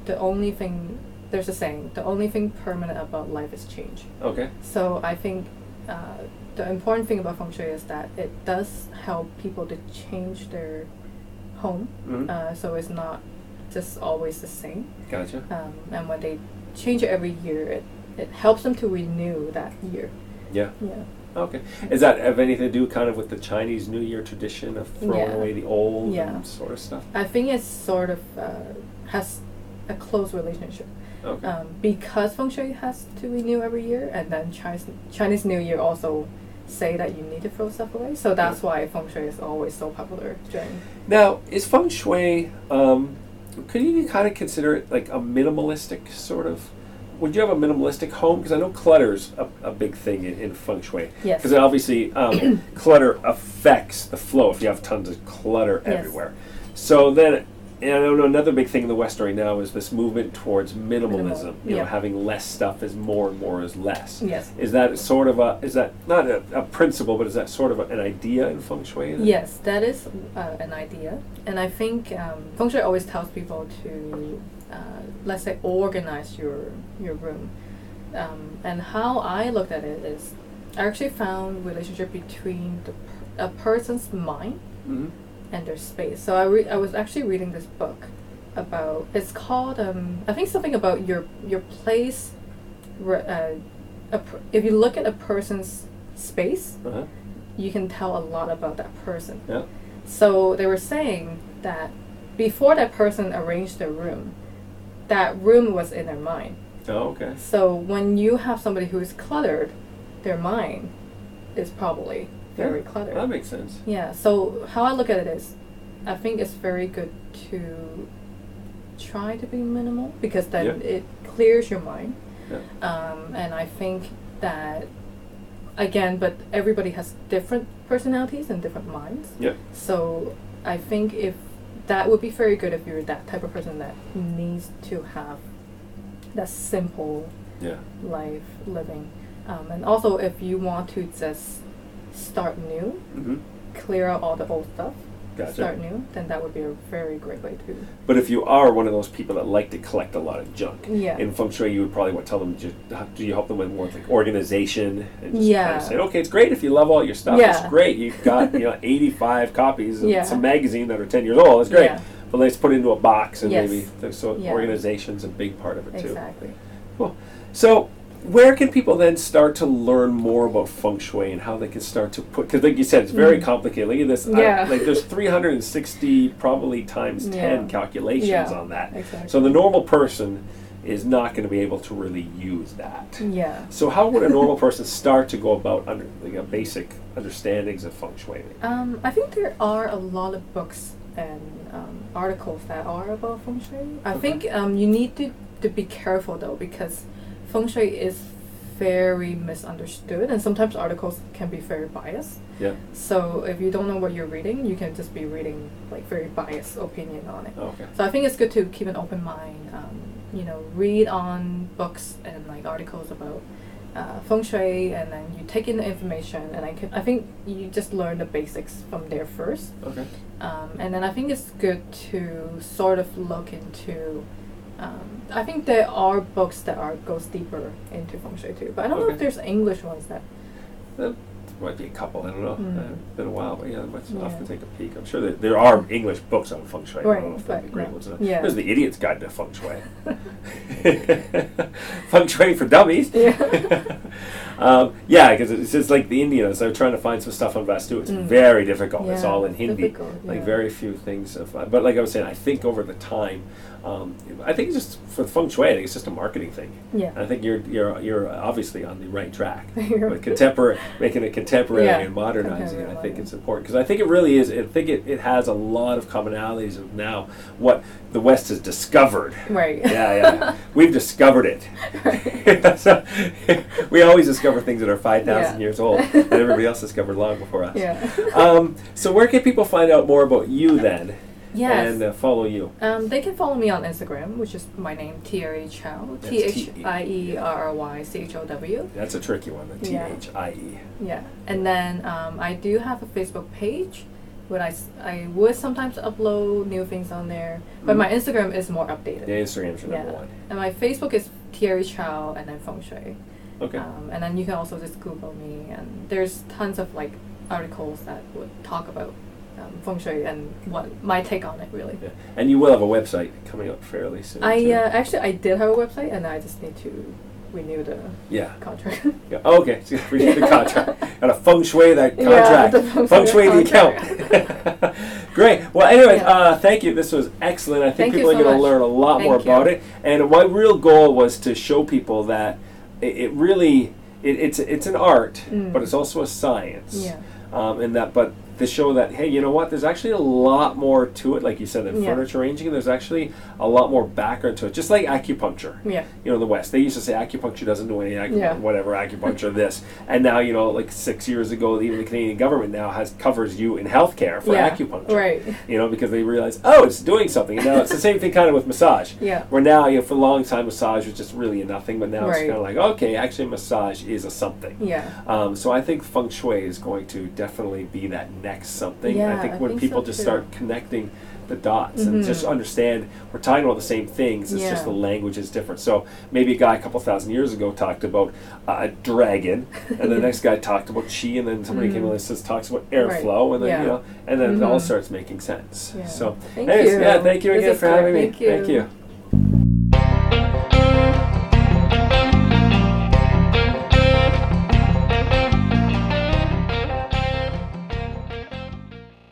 Speaker 3: the only thing there's a saying, the only thing permanent about life is change.
Speaker 2: okay.
Speaker 3: So I think uh, the important thing about feng shui is that it does help people to change their home.
Speaker 2: Mhm.
Speaker 3: Uh, so it's not just always the same.
Speaker 2: Gotcha.
Speaker 3: Um, and when they change it every year, it, it helps them to renew that year.
Speaker 2: Yeah.
Speaker 3: Yeah.
Speaker 2: Okay. Is that have anything to do kind of with the Chinese New Year tradition of throwing
Speaker 3: Yeah.
Speaker 2: away the old
Speaker 3: Yeah.
Speaker 2: and sort of stuff?
Speaker 3: I think it's sort of uh, has a close relationship.
Speaker 2: Okay.
Speaker 3: Um, because feng shui has to renew every year, and then Chinese Chinese New Year also say that you need to throw stuff away. So that's why feng shui is always so popular during.
Speaker 2: Now, is feng shui? Um, could you kind of consider it like a minimalistic sort of? Would you have a minimalistic home? Because I know clutter's a, a big thing in, in feng shui.
Speaker 3: Yes.
Speaker 2: Because obviously, um, clutter affects the flow if you have tons of clutter
Speaker 3: Yes.
Speaker 2: everywhere. So then, and I don't know another big thing in the West right now is this movement towards minimalism.
Speaker 3: Minimal,
Speaker 2: You know, having less stuff is more and more is less.
Speaker 3: Yes.
Speaker 2: Is that sort of a? Is that not a, a principle, but is that sort of a, an idea in feng shui?
Speaker 3: Yes, that is uh, an idea, and I think um, feng shui always tells people to, uh, let's say, organize your your room. Um, and how I looked at it is, I actually found relationship between the a person's mind
Speaker 2: hmm
Speaker 3: and their space. So I re- I was actually reading this book about it's called um, I think something about your your place. Uh, a per- if you look at a person's space,
Speaker 2: Uh-huh.
Speaker 3: you can tell a lot about that person.
Speaker 2: Yeah.
Speaker 3: So they were saying that before that person arranged their room, that room was in their mind.
Speaker 2: Oh, okay.
Speaker 3: So when you have somebody who is cluttered, their mind is probably very cluttered.
Speaker 2: That makes sense.
Speaker 3: Yeah, so how I look at it is I think it's very good to try to be minimal because then
Speaker 2: Yeah.
Speaker 3: it clears your mind.
Speaker 2: Yeah.
Speaker 3: Um, and I think that, again, but everybody has different personalities and different minds.
Speaker 2: Yeah.
Speaker 3: So I think if that would be very good if you're that type of person that needs to have that simple
Speaker 2: Yeah.
Speaker 3: life living. Um, and also, if you want to just start new,
Speaker 2: hmm
Speaker 3: clear out all the old stuff,
Speaker 2: Gotcha.
Speaker 3: start new, then that would be a very great way to.
Speaker 2: But if you are one of those people that like to collect a lot of junk,
Speaker 3: Yeah.
Speaker 2: in feng shui, you would probably what tell them. Just, do you help them with more like organization and just
Speaker 3: Yeah.
Speaker 2: kind of say, okay, it's great if you love all your stuff.
Speaker 3: Yeah.
Speaker 2: It's great. You've got you know 85 copies of
Speaker 3: Yeah.
Speaker 2: some magazine that are 10 years old. It's great.
Speaker 3: Yeah.
Speaker 2: But let's put it into a box and
Speaker 3: Yes.
Speaker 2: maybe so
Speaker 3: Yeah.
Speaker 2: organization's a big part of it too.
Speaker 3: Exactly.
Speaker 2: Cool. So, where can people then start to learn more about feng shui and how they can start to put? Because, like you said, it's very
Speaker 3: Mm.
Speaker 2: complicated. Look at this. I-
Speaker 3: Yeah.
Speaker 2: like there's 360 probably times 10 calculations
Speaker 3: Yeah.
Speaker 2: on that.
Speaker 3: Exactly.
Speaker 2: So the normal person is not going to be able to really use that.
Speaker 3: Yeah.
Speaker 2: So how would a normal person start to go about under like a basic understandings of feng shui?
Speaker 3: Um, I think there are a lot of books and um, articles that are about feng shui. I
Speaker 2: Okay.
Speaker 3: think um, you need to, to be careful though because feng shui is very misunderstood and sometimes articles can be very biased.
Speaker 2: Yeah.
Speaker 3: So if you don't know what you're reading, you can just be reading like very biased opinion on it.
Speaker 2: Okay.
Speaker 3: So I think it's good to keep an open mind. Um, you know, read on books and like articles about uh, feng shui, and then you take in the information. And I can, I think you just learn the basics from there first.
Speaker 2: Okay.
Speaker 3: Um, and then I think it's good to sort of look into. Um, I think there are books that are goes deeper into feng shui too, but I don't know if there's English ones that.
Speaker 2: There might be a couple. I don't know.
Speaker 3: Mm.
Speaker 2: Uh, it's been a while, but yeah, let's have to take a peek. I'm sure that there are English books on feng shui. I don't know if they'd be great
Speaker 3: no.
Speaker 2: ones.
Speaker 3: Yeah.
Speaker 2: There's the Idiot's Guide to Feng Shui. feng Shui for dummies.
Speaker 3: Yeah.
Speaker 2: um, yeah, because it's just like the Indians. They're trying to find some stuff on Vastu. It's
Speaker 3: Mm.
Speaker 2: very difficult. it's all in Hindi.
Speaker 3: difficult,
Speaker 2: Like
Speaker 3: yeah.
Speaker 2: very few things. Of, uh, but like I was saying, I think over the time, um, I think it's just for feng shui. I think it's just a marketing thing.
Speaker 3: Yeah.
Speaker 2: I think you're you're you're obviously on the right track. With contemporary, making it contemporary
Speaker 3: Yeah,
Speaker 2: and modernizing it, I think it's important because I think it really is. I think it, it has a lot of commonalities of now what the West has discovered.
Speaker 3: Right.
Speaker 2: Yeah, yeah, we've discovered it.
Speaker 3: Right.
Speaker 2: so, we always discover things that are five thousand
Speaker 3: Yeah.
Speaker 2: years old, that everybody else discovered long before us.
Speaker 3: Yeah.
Speaker 2: Um, so where can people find out more about you then,
Speaker 3: yes.
Speaker 2: and uh, follow you?
Speaker 3: Um, they can follow me on Instagram, which is my name, Thierry Chow. T H I E R R Y C H O W.
Speaker 2: That's a tricky one. The T
Speaker 3: Yeah.
Speaker 2: H I E.
Speaker 3: Yeah. And then um, I do have a Facebook page where I would sometimes upload new things on there. But
Speaker 2: Mhm.
Speaker 3: my Instagram is more updated.
Speaker 2: Yeah, Instagram's your number
Speaker 3: Yeah.
Speaker 2: one.
Speaker 3: And my Facebook is Thierry Chow and then Feng Shui.
Speaker 2: Okay.
Speaker 3: Um, and then you can also just Google me, and there's tons of like articles that would talk about um, feng shui and what my take on it really.
Speaker 2: Yeah. And you will have a website coming up fairly soon.
Speaker 3: I uh, actually I did have a website, and I just need to renew the
Speaker 2: yeah.
Speaker 3: contract.
Speaker 2: yeah. Oh, okay. So we need the contract. Got to feng shui that
Speaker 3: Yeah,
Speaker 2: contract.
Speaker 3: the feng
Speaker 2: feng
Speaker 3: shui
Speaker 2: the account. Great. Well, anyway,
Speaker 3: Yeah.
Speaker 2: uh, thank you. This was excellent. I think
Speaker 3: Thank
Speaker 2: people are
Speaker 3: so
Speaker 2: going to learn a lot more
Speaker 3: Thank you.
Speaker 2: about it. And my real goal was to show people that it, it really it, it's it's an art,
Speaker 3: Mm.
Speaker 2: but it's also a science.
Speaker 3: yeah.
Speaker 2: um, and that but to show that hey you know what there's actually a lot more to it like you said in
Speaker 3: Yeah.
Speaker 2: furniture arranging there's actually a lot more background to it just like acupuncture
Speaker 3: Yeah.
Speaker 2: you know in the west they used to say acupuncture doesn't do any acu-
Speaker 3: Yeah.
Speaker 2: whatever acupuncture this and now you know like six years ago even the canadian government now has covers you in healthcare for
Speaker 3: yeah.
Speaker 2: acupuncture
Speaker 3: Right.
Speaker 2: you know because they realize oh it's doing something and now it's the same thing kind of with massage
Speaker 3: Yeah.
Speaker 2: where now you know for a long time massage was just really a nothing but now it's kind of like okay actually massage is a something
Speaker 3: Yeah.
Speaker 2: um, so I think feng shui is going to definitely be that next something.
Speaker 3: Yeah, I
Speaker 2: think
Speaker 3: I
Speaker 2: when
Speaker 3: think
Speaker 2: people
Speaker 3: so
Speaker 2: just
Speaker 3: too.
Speaker 2: start connecting the dots and
Speaker 3: Mhm.
Speaker 2: just understand we're talking about the same things. It's just the language is different. So maybe a guy a couple thousand years ago talked about uh, a dragon, and the next guy talked about chi, and then somebody came
Speaker 3: Mhm.
Speaker 2: along and says talks about
Speaker 3: Right.
Speaker 2: airflow, and then
Speaker 3: Yeah.
Speaker 2: you know, and then it all
Speaker 3: Mhm.
Speaker 2: starts making sense.
Speaker 3: Yeah.
Speaker 2: So,
Speaker 3: Thank
Speaker 2: anyways,
Speaker 3: you.
Speaker 2: yeah, thank you again for having me.
Speaker 3: Thank you.
Speaker 2: Thank you.